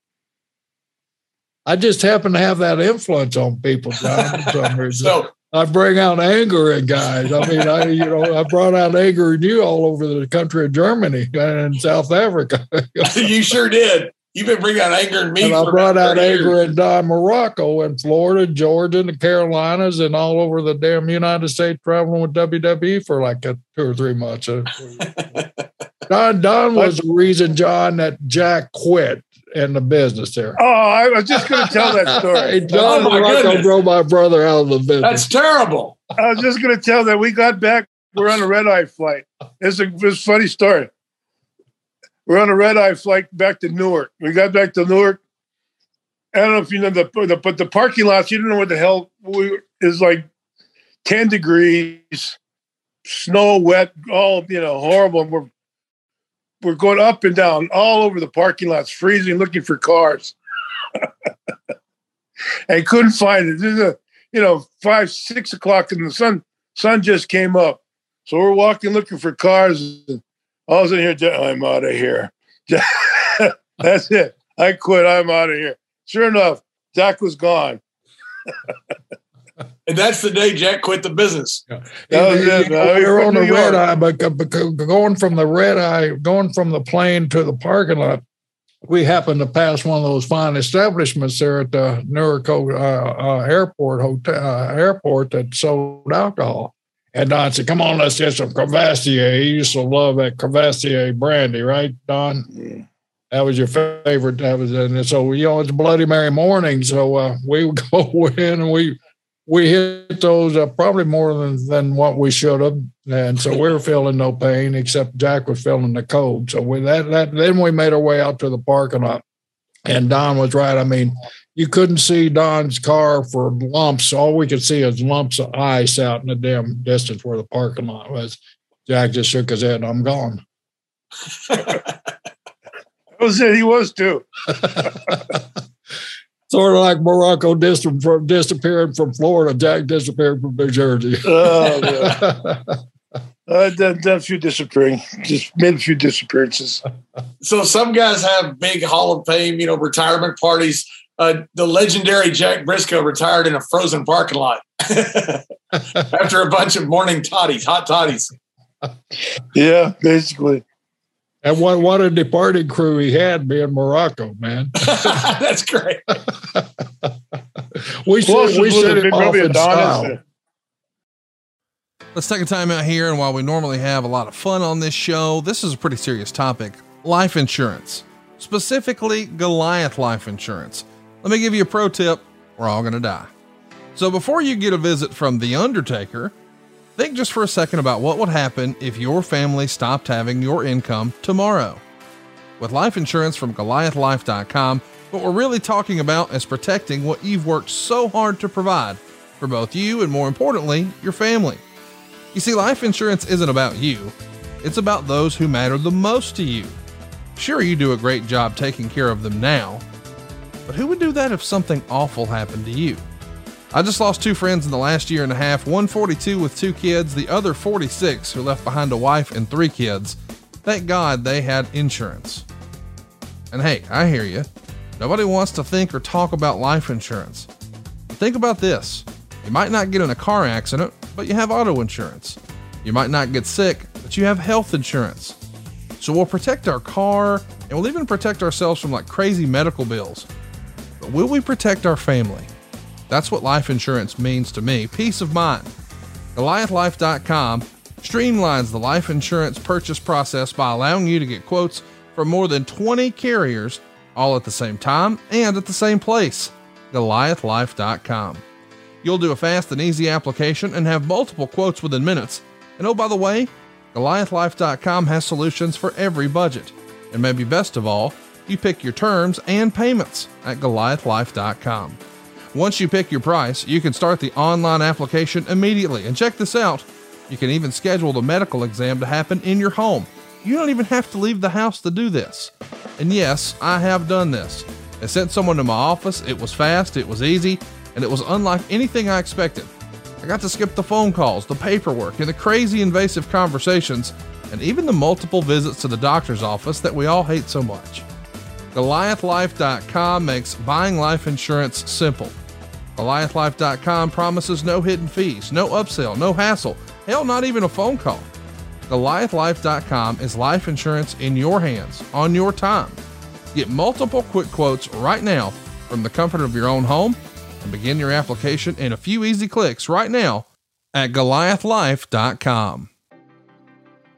I just happen to have that influence on people, John. *laughs* so I bring out anger in guys. I mean, I you know I brought out anger in you all over the country of Germany and South Africa. *laughs* you sure did. You've been bringing out anger in me. And I brought out anger in uh, Morocco and Florida, Georgia, and the Carolinas, and all over the damn United States, traveling with WWE for like a, two or three months. Uh, *laughs* Don Don was the reason, John, that Jack quit in the business there. Oh, I was just going *laughs* to tell that story. John oh Muraco drove my brother out of the business. That's terrible. I was just going to tell that we got back. We're on a red eye flight. It's a, it's a funny story we're on a red eye flight back to Newark. We got back to Newark. I don't know if you know the, the but the parking lots. You don't know what the hell we, is like. Ten degrees, snow, wet, all you know, horrible. And We're we're going up and down all over the parking lots, freezing, looking for cars, *laughs* and couldn't find it. This is a you know five six o'clock, and the sun sun just came up, so we're walking looking for cars. And I was in here. I'm out of here. *laughs* That's it. I quit. I'm out of here. Sure enough, Jack was gone. and that's the day Jack quit the business. Yeah. That was it. we were on the red eye, but going from the red eye, going from the plane to the parking lot, we happened to pass one of those fine establishments there at the Newark uh, uh, Airport hotel uh, airport that sold alcohol. And Don said, Come on, let's get some Courvoisier. He used to love that Courvoisier brandy, right, Don? Yeah. That was your favorite. That was, and so you know it's Bloody Mary morning, so uh, *laughs* we would go in and we we hit those uh, probably more than than what we should have, and so we were feeling no pain except Jack was feeling the cold. So with that, that then we made our way out to the parking lot, and Don was right. I mean, you couldn't see Don's car for lumps. All we could see is lumps of ice out in the damn distance where the parking lot was. Jack just shook his head. I'm gone. *laughs* That was it. He was too. *laughs* sort of like Muraco dis- from, disappearing from Florida. Jack disappeared from New Jersey. Oh, yeah. *laughs* Uh, done, done a few disappearing, just made a few disappearances. So some guys have big Hall of Fame, you know, retirement parties. Uh, the legendary Jack Brisco retired in a frozen parking lot *laughs* after a bunch of morning toddies, hot toddies. Yeah, basically. and what what a departing crew he had being Muraco, man. *laughs* That's great. We Closest said we was said a big it off in style. Let's take a time out here. And while we normally have a lot of fun on this show, this is a pretty serious topic life insurance, specifically Goliath life insurance. Let me give you a pro tip we're all going to die. So before you get a visit from The Undertaker, think just for a second about what would happen if your family stopped having your income tomorrow. With life insurance from GoliathLife.com, what we're really talking about is protecting what you've worked so hard to provide for both you and, more importantly, your family. You see, life insurance isn't about you, it's about those who matter the most to you. Sure, you do a great job taking care of them now, but who would do that if something awful happened to you? I just lost two friends in the last year and a half, one 42 with two kids, the other 46 who left behind a wife and three kids. Thank God they had insurance. And hey, I hear you. Nobody wants to think or talk about life insurance. But think about this you might not get in a car accident, but you have auto insurance. You might not get sick, but you have health insurance. So we'll protect our car and we'll even protect ourselves from like crazy medical bills. But will we protect our family? That's what life insurance means to me peace of mind. GoliathLife.com streamlines the life insurance purchase process by allowing you to get quotes from more than 20 carriers all at the same time and at the same place. GoliathLife.com. You'll do a fast and easy application and have multiple quotes within minutes. And oh, by the way, GoliathLife.com has solutions for every budget. And maybe best of all, you pick your terms and payments at GoliathLife.com. Once you pick your price, you can start the online application immediately. And check this out you can even schedule the medical exam to happen in your home. You don't even have to leave the house to do this. And yes, I have done this. I sent someone to my office, it was fast, it was easy, and it was unlike anything I expected. I got to skip the phone calls, the paperwork, and the crazy invasive conversations, and even the multiple visits to the doctor's office that we all hate so much. GoliathLife.com makes buying life insurance simple. GoliathLife.com promises no hidden fees, no upsell, no hassle, hell, not even a phone call. GoliathLife.com is life insurance in your hands, on your time. Get multiple quick quotes right now from the comfort of your own home and begin your application in a few easy clicks right now at GoliathLife.com.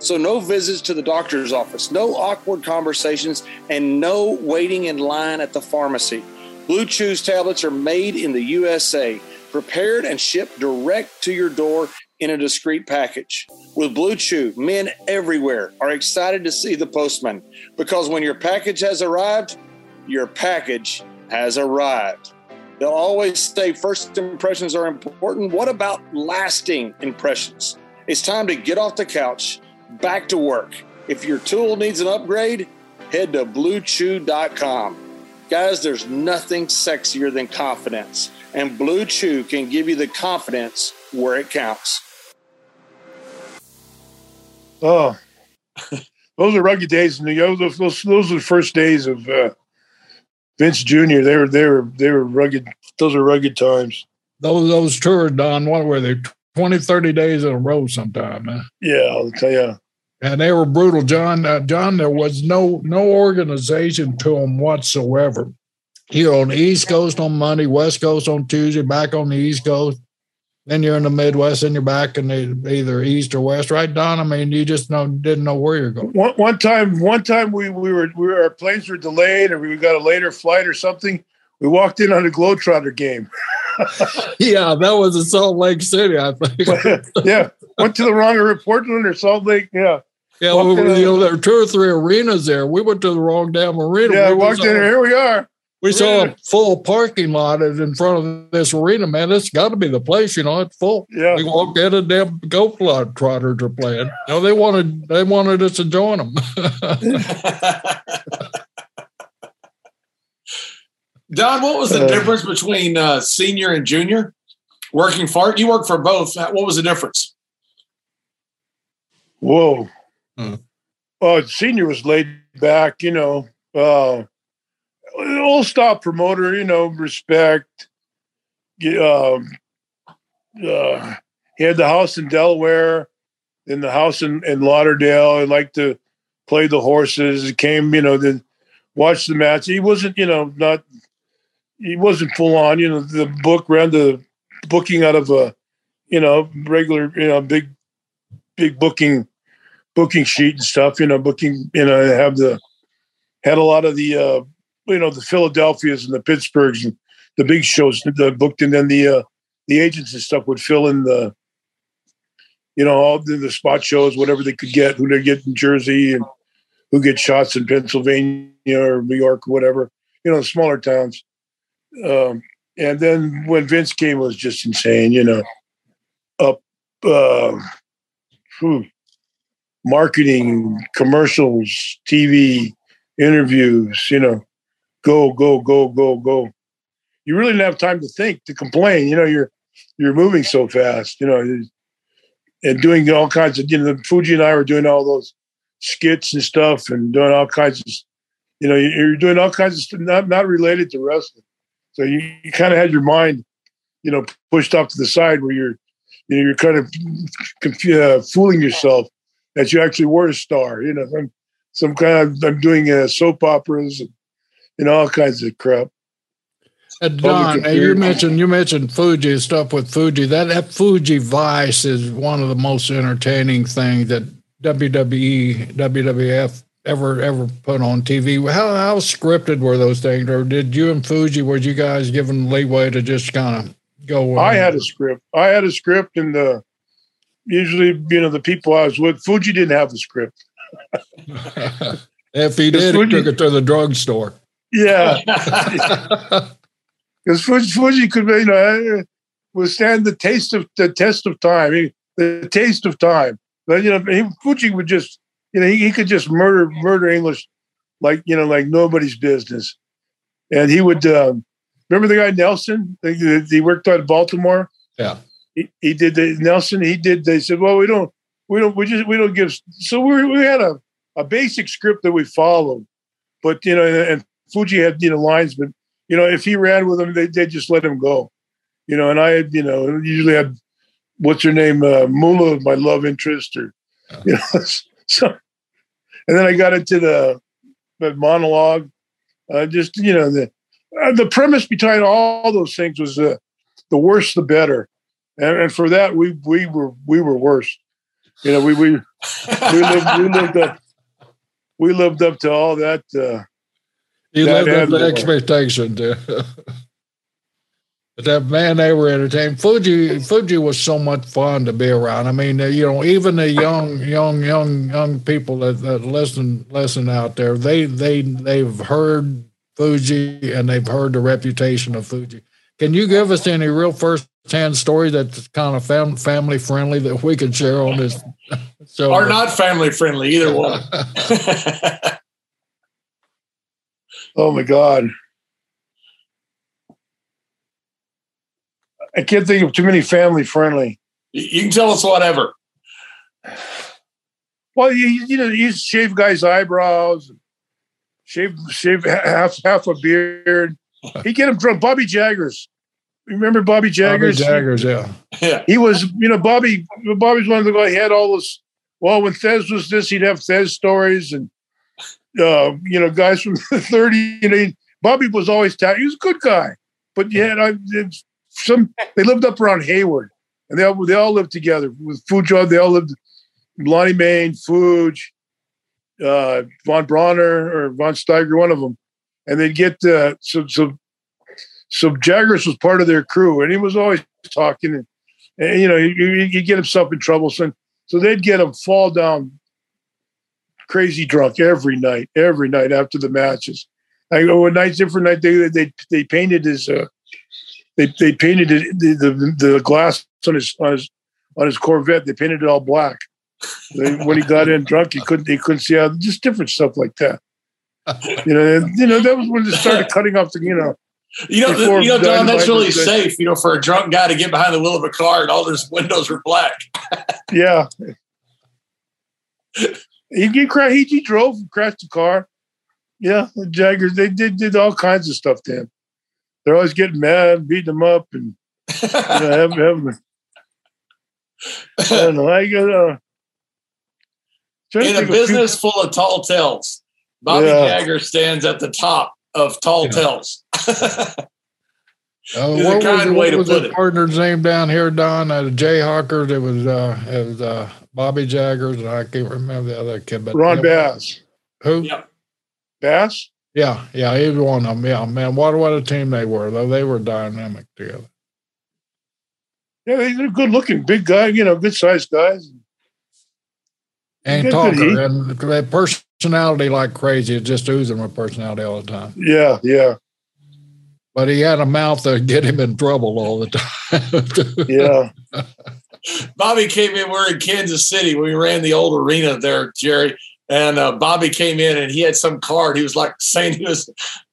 So, no visits to the doctor's office, no awkward conversations, and no waiting in line at the pharmacy. BlueChew's tablets are made in the USA, prepared and shipped direct to your door in a discreet package. With BlueChew, men everywhere are excited to see the postman because when your package has arrived, your package has arrived. They'll always say first impressions are important. What about lasting impressions? It's time to get off the couch, back to work. If your tool needs an upgrade, head to bluechew.com. Guys, there's nothing sexier than confidence, and BlueChew can give you the confidence where it counts. Oh, *laughs* those are rugged days in New York. Those, those, those were the first days of uh, Vince Jr. They were they were they were rugged. Those are rugged times. Those those tours, Don, what were they? 20, 30 days in a row sometime, man. Yeah, I'll tell you. And they were brutal, John. Uh, John, there was no no organization to them whatsoever. you're on the East Coast on Monday, West Coast on Tuesday, back on the East Coast. Then you're in the Midwest, and you're back in the, either East or West, right, Don? I mean, you just know didn't know where you're going. One, one time, one time we, we were we were our planes were delayed, or we got a later flight or something. We walked in on a Globetrotter game. *laughs* *laughs* yeah, that was in Salt Lake City, I think. *laughs* yeah, went to the wrong or Portland or Salt Lake. Yeah, yeah. We, you know, there were two or three arenas there. We went to the wrong damn arena. Yeah, we walked in. Here we are. We saw a full parking lot in front of this arena, man. It's got to be the place, you know. It's full. Yeah. We walked in, and damn goat trotters are playing. You know, they wanted they wanted us to join them. *laughs* Don, what was the uh, difference between uh, senior and junior? Working for you worked for both. What was the difference? Whoa. Hmm. Well, senior was laid back, you know. Uh, old style promoter, you know, respect. Um, uh, he had the house in Delaware, then the house in, in Lauderdale. He liked to play the horses. He came, you know, to watch the match. He wasn't, you know, not he wasn't full on. You know, the book ran the booking out of a, you know, regular, you know, big, big booking, booking sheet and stuff. You know, booking. You know, have the had a lot of the uh, you know the Philadelphias and the Pittsburghs and the big shows that booked, and then the uh, the agents and stuff would fill in the you know all the, the spot shows, whatever they could get, who they get in Jersey and who get shots in Pennsylvania or New York or whatever, you know, smaller towns. Um, and then when Vince came, was just insane, you know, up, uh, whew, marketing, commercials, TV, interviews, you know, go, go, go, go, go. You really didn't have time to think, to complain. You know, you're you're moving so fast. You know, and doing all kinds of. You know, Fuji and I were doing all those skits and stuff, and doing all kinds of. You know, you're doing all kinds of stuff not not related to wrestling. So you, you kind of had your mind, you know, pushed off to the side where you're, you know, you're kind of uh, fooling yourself that you actually were a star. You know, I'm some kind of I'm doing uh, soap operas and and all kinds of crap. And Don, you mentioned you mentioned Fuji stuff with Fuji. That, that Fuji Vice is one of the most entertaining things that WWE, WWF ever ever put on TV. How how scripted were those things, or did you and Fuji were you guys given leeway to just kind of go? I had a script. I had a script, and the usually you know the people I was with, Fuji didn't have a script. if he did, Fuji, he took it to the drugstore. Yeah. *laughs* Because Fuji could, you know, withstand the taste of the test of time, the taste of time. But you know, he, Fuji would just, you know, he, he could just murder murder English, like you know, like nobody's business. And he would um, remember the guy Nelson. He, he worked out Baltimore. Yeah, he, he did the Nelson. He did. They said, well, we don't, we don't, we just, we don't give. So we we had a a basic script that we followed, but you know, and Fuji had you know lines, but you know if he ran with them, they they just let him go. You know, and I had you know usually had what's her name uh, Mula, my love interest, or you know *laughs* *laughs* so. And then I got into the, the monologue. Uh, just you know the uh, the premise behind all those things was uh, the worse the better, and, and for that we we were we were worse. You know we we we lived we lived up we lived up to all that uh, you lived up to expectation. *laughs* but that man, they were entertained. Fuji, Fuji was so much fun to be around. I mean, you know, even the young, young, young, young people that, that listen, listen out there, they, they, they've heard Fuji and they've heard the reputation of Fuji. Can you give us any real first-hand story that's kind of fam- family friendly that we can share on this *laughs* show? Or not family friendly, either one. *laughs* Oh my God. I can't think of too many family friendly. You can tell us whatever. Well, you, you know, you shave guys' eyebrows, shave shave half half a beard. *laughs* He get him from Bobby Jaggers. Remember Bobby Jaggers? Bobby Jaggers, yeah. Yeah. He was, you know, Bobby. Bobby's one of the guys. He had all this. Well, when Thesz was this, he'd have Thesz stories, and uh, you know, guys from *laughs* the 30, you know, Bobby was always ta- he was a good guy, but yeah, I, it's some they lived up around Hayward, and they all they all lived together with Fuji. They all lived Lonnie Mayne, Fuji, uh, Von Brauner or Von Steiger, one of them, and they'd get uh, so so so Jaggers was part of their crew, and he was always talking, and, and you know you you get himself in trouble, so so they'd get him fall down crazy drunk every night, every night after the matches. I go a night different night. They they they painted his uh, they they painted it, the, the the glass on his on his on his Corvette. They painted it all black. They, when he got in drunk, he couldn't he couldn't see out. Just different stuff like that. *laughs* You know, and, you know that was when they started cutting off the you know. You know, you know, Don. That's really safe. You know, for a drunk guy to get behind the wheel of a car and all his windows were black. Yeah. *laughs* he, he, cra- he, he drove, crashed the car. Yeah, the Jaggers, they did, did all kinds of stuff to him. They're always getting mad, beating them up, and you know, have, have, I don't know. I got uh, In a think few- business full of tall tales, Bobby Yeah. Jagger stands at the top of tall Yeah. tales. Oh, Is a what was, kind what to was put it. partner's name down here, Don? Uh, the Jayhawkers. It was uh, it was uh, Bobby Jaggers, and I can't remember the other kid. But Ron Bass. Who? Yep. Bass? Yeah, yeah, he was one of them. Yeah, man, what what a team they were. Though they were dynamic together. Yeah, they- they're good looking, big guy, you know, good sized guys. And Good for he. talker and their personality like crazy. It's just oozing with personality all the time. Yeah, yeah, But he had a mouth that get him in trouble all the time. *laughs* yeah. Bobby came in. We're in Kansas City. We ran the old arena there, Jerry. And uh, Bobby came in and he had some card. He was like saying he was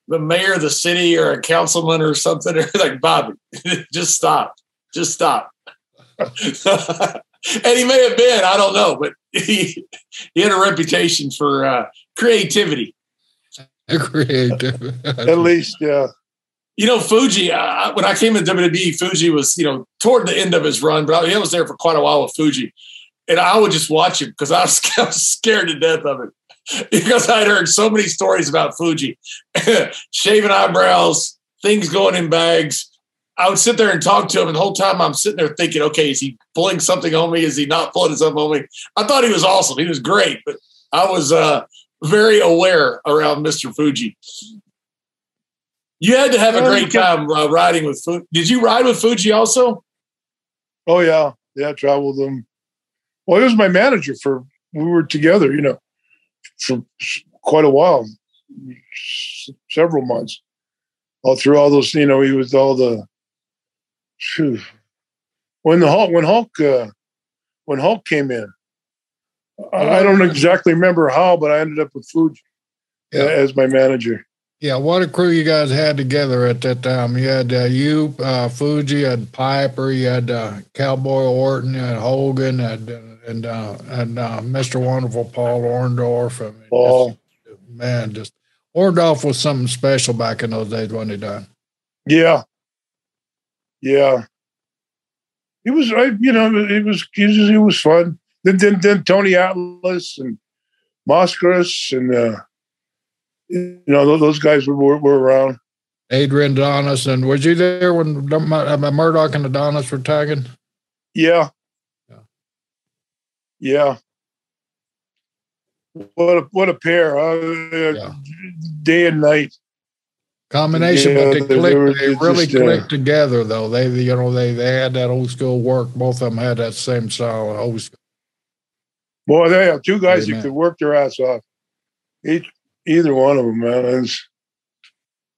the mayor of the city or a councilman or something. *laughs* like, Bobby, *laughs* just stop. Just stop. *laughs* and he may have been, I don't know, but he, he had a reputation for uh, creativity. Creative. At least, yeah. You know, Fuji, uh, when I came in WWE, Fuji was, you know, toward the end of his run, but I was there for quite a while with Fuji. And I would just watch him because I was, *laughs* I was scared to death of it because I'd heard so many stories about Fuji *laughs* shaving eyebrows, things going in bags. I would sit there and talk to him, and the whole time I'm sitting there thinking, okay, is he pulling something on me? Is he not pulling something on me? I thought he was awesome. He was great, but I was uh, very aware around Mr. Fuji. You had to have a great time uh, riding with Fuji. Did you ride with Fuji also? Oh yeah, yeah. I Traveled with him. Well, he was my manager for. We were together, you know, for quite a while, several months. All through all those, you know, he was all the. Phew. When the Hulk, when Hulk, uh, when Hulk came in, I, I don't exactly remember how, but I ended up with Fuji uh, Yeah. as my manager. Yeah, what a crew you guys had together at that time. You had uh, you, uh, Fuji, you had Piper, you had uh, Cowboy Orton, you had Hogan, and and uh, and uh, Mr. Wonderful Paul Orndorff. I mean, Paul. just- man, just Orndorff was something special back in those days when he died. Yeah. Yeah. It was, I, you know, it was, it was, it was fun. Then, then, then Tony Atlas and Moskris and, uh, you know, those, those guys were, were, around. Adrian Adonis, and was you there when uh, Murdoch and Adonis were tagging? Yeah. Yeah. What a, what a pair. Uh, Yeah. Day and night. Combination, Yeah, but they they- they clicked. They, just, really uh, clicked together, though. They, you know, they they had that old school work. Both of them had that same style of old school. Boy, they have two guys that Amen. could work their ass off. Each, either one of them, man. It's,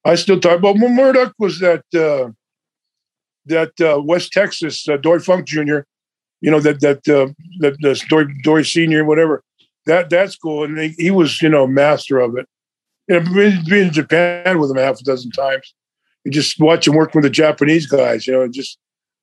I still talk. But when Murdoch was that uh, that uh, West Texas uh, Dory Funk Jr. You know that that uh, that that's Doy Doy Senior, whatever. That that's cool, and he, he was you know master of it. You know, been, been in Japan with him half a dozen times. You just watch him work with the Japanese guys. You know, just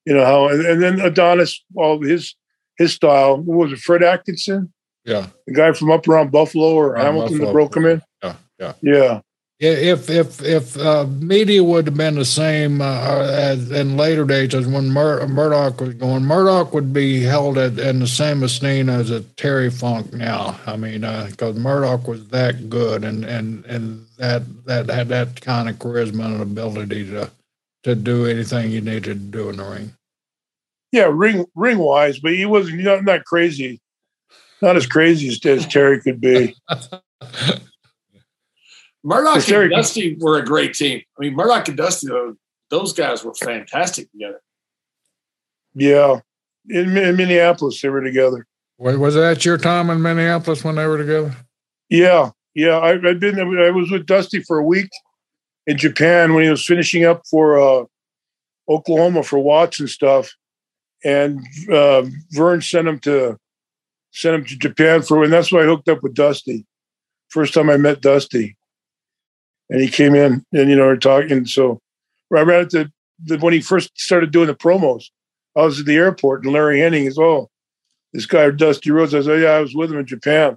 you know how, and, and then Adonis, all his his style. What was it, Fred Atkinson? Yeah, the guy from up around Buffalo or Around Hamilton Buffalo. that broke him in. yeah, yeah. Yeah, If if if uh, media would have been the same uh, as in later days as when Mur- Murdoch was going, Murdoch would be held at, in the same esteem as a Terry Funk now. I mean, because uh, Murdoch was that good and and and that that had that kind of charisma and ability to to do anything you needed to do in the ring. Yeah, ring ring wise, but he wasn't not, not crazy, not as crazy as, as Terry could be. *laughs* Murdoch and Dusty were a great team. I mean, Murdoch and Dusty, those guys were fantastic together. Yeah, in, in Minneapolis, they were together. Was that your time in Minneapolis when they were together? Yeah, yeah. I, I've been. I was with Dusty for a week in Japan when he was finishing up for uh, Oklahoma for Watts and stuff, and uh, Verne sent him to sent him to Japan for, and that's why I hooked up with Dusty. First time I met Dusty and he came in and you know we're talking. So right at the, the when he first started doing the promos, I was at the airport and Larry Hennig is oh this guy Dusty Rhodes. I said oh, yeah I was with him in Japan.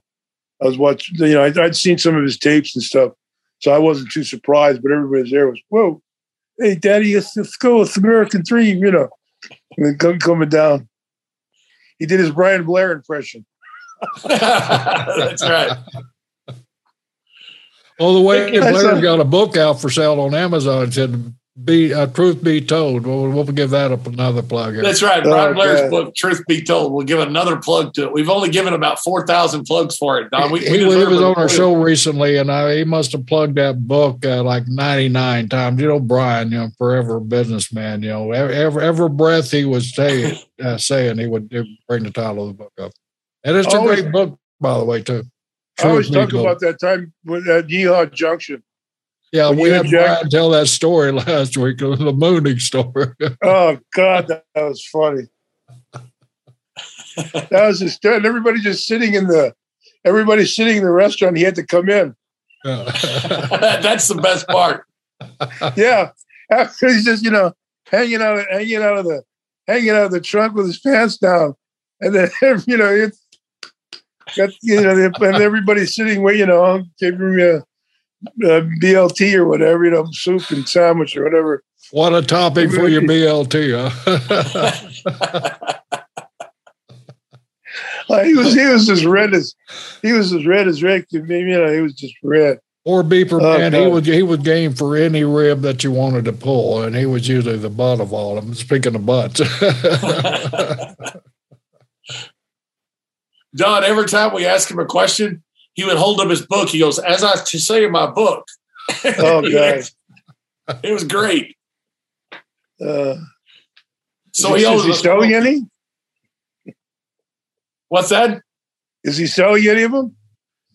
I was watching you know I'd, I'd seen some of his tapes and stuff, so I wasn't too surprised. But everybody there was whoa, hey Daddy, let's, let's go with American Dream, you know, and then coming down. He did his Brian Blair impression. *laughs* That's right. Well, the way Blair got a book out for sale on Amazon said, "Be uh, Truth Be Told." We'll, we'll give that up another plug. Here. That's right. Brian oh, Blair's book, "Truth Be Told." We'll give another plug to it. We've only given about four thousand plugs for it. Don, we, he, we he was on our show recently, and I, he must have plugged that book uh, like ninety nine times. You know, Brian, you know, forever businessman. You know, every every breath he was saying, *laughs* uh, saying he would bring the title of the book up, and it's a oh, great book, by the way, too. I always talk about that time with at Yeehaw Junction. Yeah, we had Brian tell that story *laughs* last week, the mooning story. *laughs* oh God, that, that was funny. that was just and everybody just sitting in the everybody sitting in the restaurant. He had to come in. *laughs* That's the best part. yeah, after he's just you know hanging out, hanging out of the hanging out of the trunk with his pants down, and then you know it's got you know, and everybody's sitting where you know, giving me a, a, BLT or whatever, you know, soup and sandwich or whatever. What a topic for your BLT, huh? *laughs* like he was, he was as red as he was as red as Rick. You know, he was just red. Or beeper oh, man, he would he would game for any rib that you wanted to pull, and he was usually the butt of all of them. Speaking of butts. *laughs* Don, every time we ask him a question, he would hold up his book. He goes, "As I to say in my book." *laughs* Oh god, *laughs* it was great. Uh, so he, is he selling any? What's that? Is he selling any of them?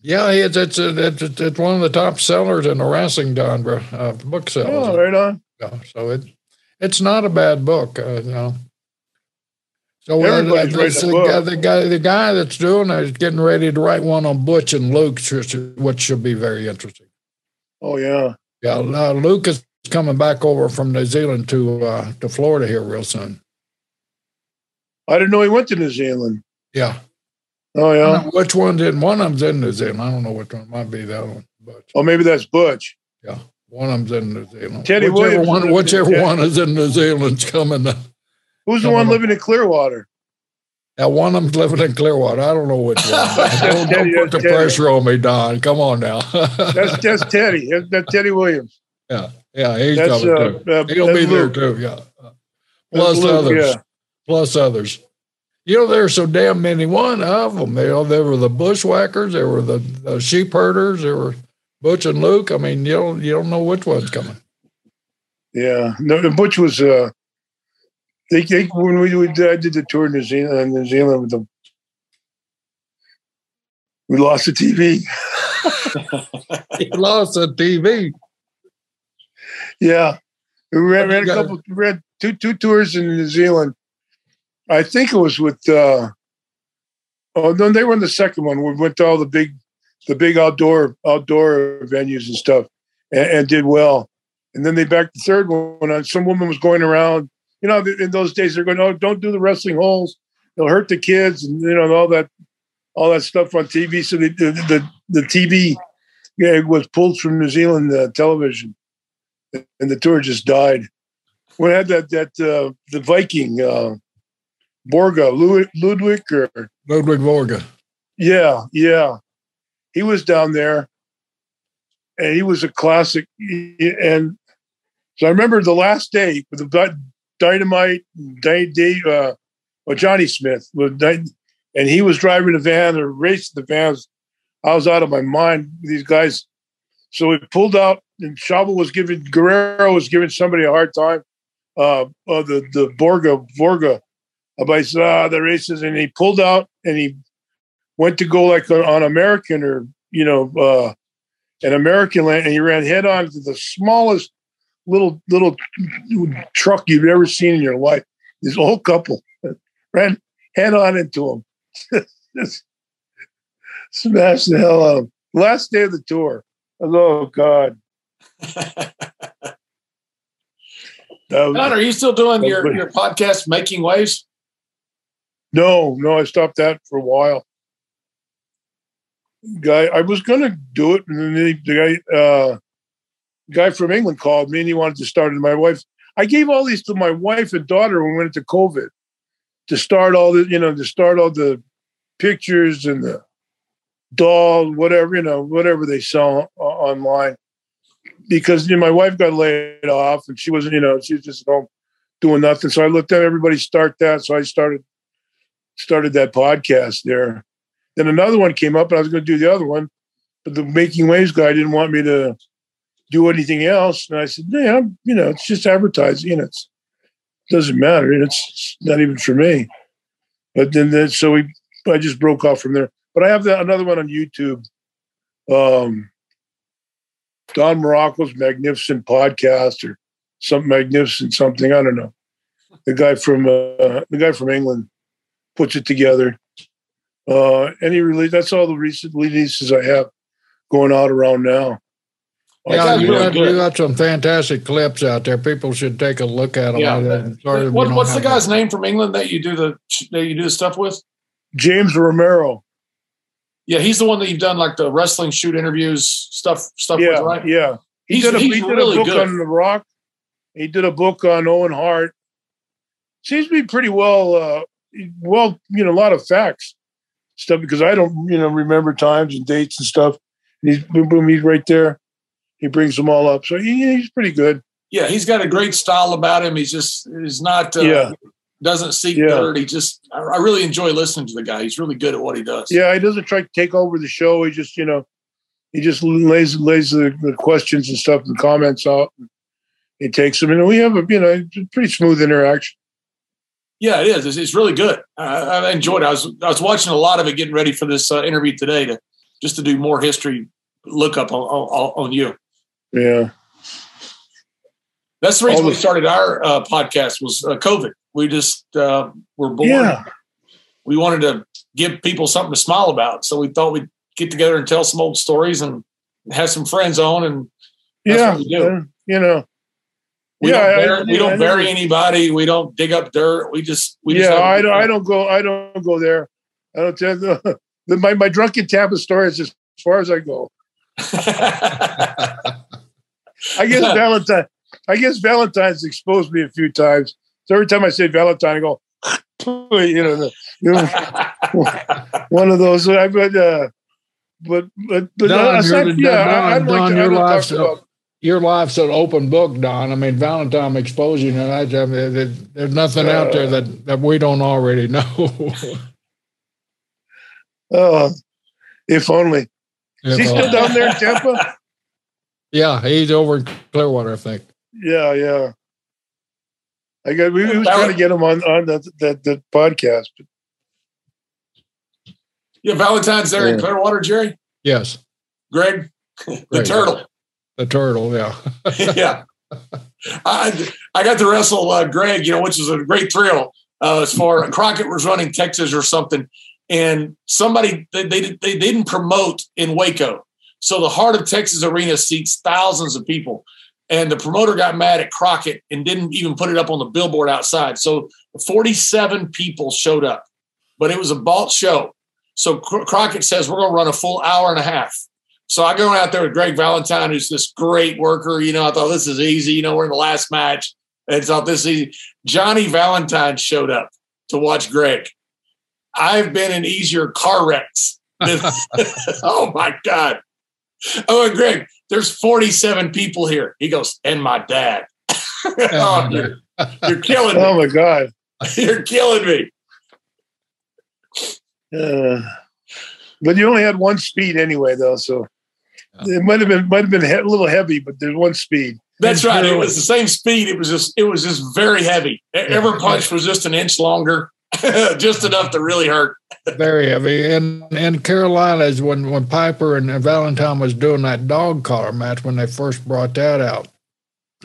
Yeah, it's it's, it's, it's one of the top sellers in the wrestling Don uh, book sellers. Oh, right on. Yeah, so it it's not a bad book. Uh, you know. So uh, Everybody's the, the, guy, the, guy, the guy that's doing it is getting ready to write one on Butch and Luke, which should be very interesting. Oh yeah, yeah. Uh, Luke is coming back over from New Zealand to uh, to Florida here real soon. I didn't know he went to New Zealand. Yeah. Oh yeah. Which one did? One of them's in New Zealand. I don't know which one. It might be that one. Butch. Oh, maybe that's Butch. Yeah. One of them's in New Zealand. Teddy whichever Williams. One, whichever one is in New Zealand's coming. Who's the one living in Clearwater? Now, one of them's living in Clearwater. I don't know which one. *laughs* don't, don't put the Teddy. pressure on me, Don. Come on now. that's that's *laughs* Teddy. That's Teddy Williams. Yeah, yeah, he's that's, coming uh, too. Uh, He'll be Luke. there too. Yeah, plus Luke, others. Yeah. Plus others. You know, there's so damn many. One of them, you know, there were the bushwhackers, there were the, the sheep herders, there were Butch and Luke. I mean, you don't you don't know which one's coming. Yeah, no, Butch was uh, they, they when we, we I did the tour in New Zealand, New Zealand with them, we lost the TV. he *laughs* lost the TV. Yeah, we ran, ran a couple. We ran two two tours in New Zealand. I think it was with. uh Oh no, they were in the second one. We went to all the big, the big outdoor outdoor venues and stuff, and, and did well. And then they backed the third one. On some woman was going around you know, in those days they're going, oh, don't do the wrestling holes; they'll hurt the kids, and you know, all that, all that stuff on TV. So the the the, TV yeah, was pulled from New Zealand uh, television, and the tour just died. We had that that uh, the Viking uh, Borga Ludwig, Ludwig or Ludwig Borga. Yeah, yeah, he was down there, and he was a classic. And so I remember the last day with the dynamite, day, day, uh, well, Johnny Smith, and he was driving the van or racing the vans. I was out of my mind. These guys. So we pulled out, and Schauble was giving Guerrero was giving somebody a hard time. Uh, uh the the Borga Borga about ah, the races, and he pulled out and he went to go like on American or you know uh, an American land, and he ran head on to the smallest little little truck you've ever seen in your life. This old couple ran head on into him, *laughs* smashed the hell out of him. Last day of the tour. Oh God. *laughs* Don, are you still doing your, your podcast, Making Waves? No, no, I stopped that for a while. Guy, I was going to do it, and then the, the guy, uh, guy from England called me, and he wanted to start it. My wife, I gave all these to my wife and daughter when we went into COVID to start all the, you know, to start all the pictures and the doll, whatever, you know, whatever they sell online. Because you know, my wife got laid off, and she wasn't, you know, she was just at home doing nothing. So I looked at everybody start that. So I started started that podcast there. Then another one came up, and I was going to do the other one, but the Making Waves guy didn't want me to do anything else. And I said, "Yeah, you know, it's just advertising. It doesn't matter. It's not even for me." But then, then so we, I just broke off from there. But I have that, another one on YouTube. Um, Don Muraco's magnificent podcast or some magnificent something. I don't know. The guy from uh, the guy from England puts it together. Uh, any release, that's all the recent releases I have going out around now. Yeah, you got, you got some fantastic clips out there. People should take a look at them. Yeah. Sorry, what, what's the guy's name from England that you do the that you do the stuff with? James Romero. Yeah, he's the one that you've done like the wrestling shoot interviews stuff stuff yeah, with, right? Yeah, he he's, did a, he did really a book good. on The Rock. He did a book on Owen Hart. Seems to be pretty well uh, well, you know, a lot of facts stuff because I don't, you know, remember times and dates and stuff. And he's boom, boom, he's right there. He brings them all up, so he, he's pretty good. Yeah, he's got a great style about him. He's just he's not uh, Yeah. doesn't seek Yeah. dirt. He just I, I really enjoy listening to the guy. He's really good at what he does. Yeah, he doesn't try to take over the show. He just, you know, he just lays lays the, the questions and stuff and comments out. He takes them, and we have a, you know, pretty smooth interaction. Yeah, it is. It's, it's really good. I, I enjoyed it. I was I was watching a lot of it, getting ready for this uh, interview today to just to do more history look up on on, on you. Yeah, That's the reason we started our uh, podcast was uh, COVID. We just uh, were bored. yeah, We wanted to give people something to smile about, so we thought we'd get together and tell some old stories and have some friends on. And That's yeah. what we do. you know, we Yeah, don't bury, we yeah, I don't bury know. anybody. We don't dig up dirt. We just we just yeah. a I don't. I don't go. I don't go there. I don't tell *laughs* the, my my drunken Tampa story is as far as I go. *laughs* I guess *laughs* Valentine. I guess Valentine's exposed me a few times. So every time I say Valentine, I go, *laughs* you know, the, you know, *laughs* one of those. I but uh, but but but Don, uh, aside- you're- yeah, Don, I, I'd like to, your life's talk about. Your life's an open book, Don. I mean, Valentine exposing it. I, I mean, there- there's nothing out there uh, that, that we don't already know. Oh, if only. Is he still down there in Tampa? Yeah, he's over in Clearwater, I think. Yeah, yeah. I got. We, we was trying to get him on on that that, that podcast. yeah, Valentine's there in Clearwater, Jerry. Yes, Greg, the Greg. turtle. the turtle. Yeah, *laughs* yeah. I I got to wrestle uh, Greg, you know, which is a great thrill. Uh, as far Crockett was running Texas or something, and somebody they, they they didn't promote in Waco, so the Heart of Texas Arena seats thousands of people, and the promoter got mad at Crockett and didn't even put it up on the billboard outside. So forty seven people showed up, but it was a bought show. So Crockett says we're going to run a full hour and a half. So I go out there with Greg Valentine, who's this great worker. You know, I thought this is easy. You know, we're in the last match. And thought this is easy. Johnny Valentine showed up to watch Greg. I've been in easier car wrecks. *laughs* *laughs* oh my God. Oh, and Greg, there's 47 people here. He goes, and my dad. *laughs* oh, you're, you're, killing me. Oh my God. *laughs* you're killing me. Uh, but you only had one speed anyway, though, so it might have been might have been a little heavy, but there's one speed. That's right. It was the same speed. It was just it was just very heavy. Every punch was just an inch longer, *laughs* just enough to really hurt. very heavy. And in Carolina is when when Piper and Valentine was doing that dog collar match when they first brought that out.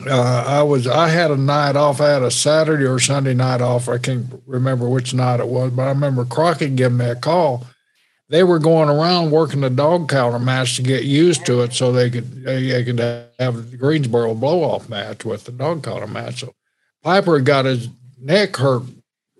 Uh, I was I had a night off. I had a Saturday or Sunday night off. I can't remember which night it was, but I remember Crockett giving me a call they were going around working the dog collar match to get used to it so they could they could have the Greensboro blow off match with the dog collar match. So Piper got his neck hurt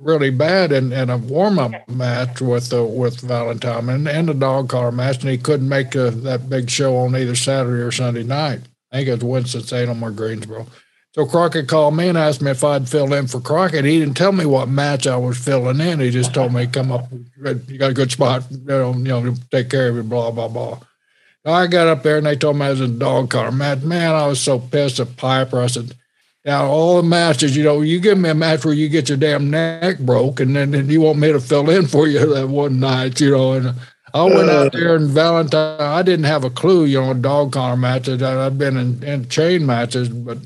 really bad in, in a warm up match with the with Valentine and, and the dog collar match, and he couldn't make a, that big show on either Saturday or Sunday night. I think it was Winston Salem or Greensboro. So Crockett called me and asked me if I'd fill in for Crockett. He didn't tell me what match I was filling in. He just told me, come up, you got a good spot, you know, you know take care of you, blah, blah, blah. I got up there and they told me I was in dog car match. Man, I was so pissed at Piper. I said, now all the matches, you know, you give me a match where you get your damn neck broke and then and you want me to fill in for you *laughs* that one night, you know, and I went out there in Valentine. I didn't have a clue, you know, dog collar matches. I've been in, in chain matches, but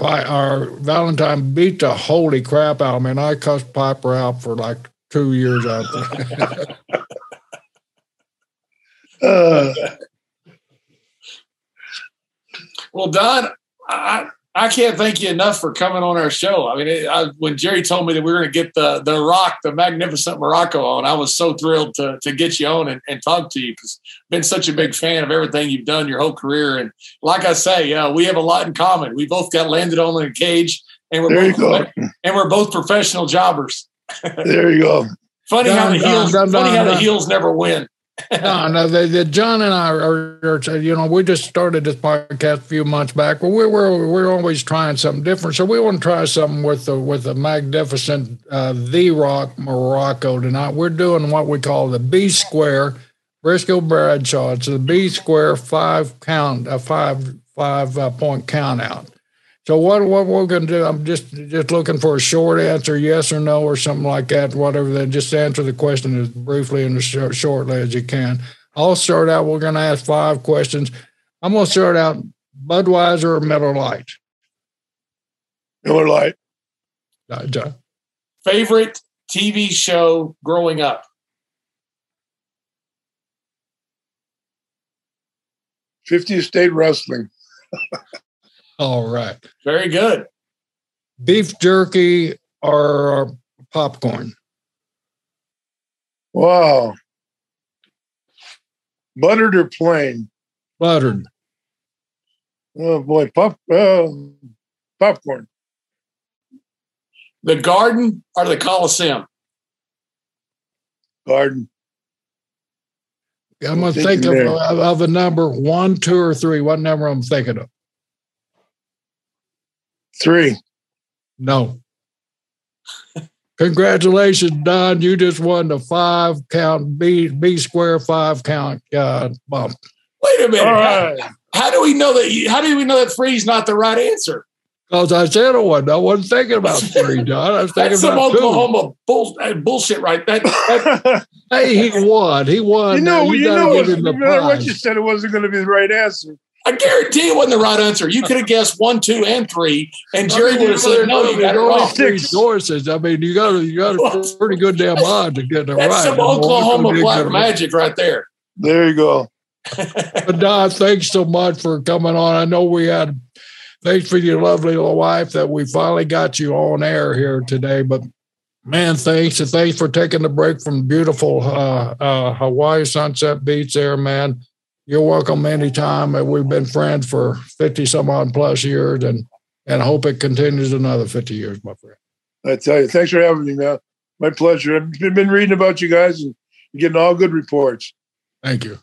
our Valentine beat the holy crap out of me, and I cussed Piper out for like two years out there. *laughs* uh, well, Don, I, I can't thank you enough for coming on our show. I mean, it, I, when Jerry told me that we were going to get the the Rock, the magnificent Muraco on, I was so thrilled to to get you on and, and talk to you because I've been such a big fan of everything you've done your whole career. And like I say, yeah, we have a lot in common. We both got landed on in a cage, and we're both, and we're both professional jobbers. there you go. funny how the heels, funny how the heels never win no, no. The, the, John and I are, are, you know, we just started this podcast a few months back. But we're we're we're always trying something different. So we want to try something with the with the magnificent uh, the Rock Muraco tonight. We're doing what we call the B Square Brisco Bradshaw. It's the B Square five count, a five five uh, point count out. So what what we're going to do? I'm just just looking for a short answer, yes or no, or something like that. Whatever. Then just answer the question as briefly and as short, shortly as you can. I'll start out. We're going to ask five questions. I'm going to start out Budweiser or Miller Lite. Miller Lite. Uh, John. Favorite TV show growing up. Fifty State Wrestling. *laughs* All right. Very good. Beef jerky or popcorn? Wow. Buttered or plain? Buttered. Oh boy, pop uh, popcorn. The garden or the Coliseum? Garden. I'm going to think of, of, a number one, two, or three. What number I'm thinking of? Three. No. Congratulations, Don. You just won the five count B B square five count uh, bump. Wait a minute. Right. How, how, do we know that? How do we know that three's not the right answer? Because I said it wasn't. I wasn't thinking about *laughs* three, Don. I was thinking That's about some Oklahoma bull, uh, bullshit, right? That, that *laughs* hey, he won. He won. You know, you, you know, what you said it wasn't going to be the right answer. I guarantee it wasn't the right answer. You could have guessed one, two, and three, and Jerry would have said, "No, you got it wrong." Six sources. I mean, you got you got a pretty good damn mind to get it right. That's some Oklahoma black magic right there. There you go. *laughs* but Don, thanks so much for coming on. I know we had thanks for your lovely little wife that we finally got you on air here today. But man, thanks and thanks for taking the break from beautiful uh, uh, Hawaii Sunset Beach there, man you're welcome anytime. We've been friends for 50 some odd plus years and, and hope it continues another 50 years, my friend. I tell you, thanks for having me, man. My pleasure. I've been reading about you guys and getting all good reports. Thank you.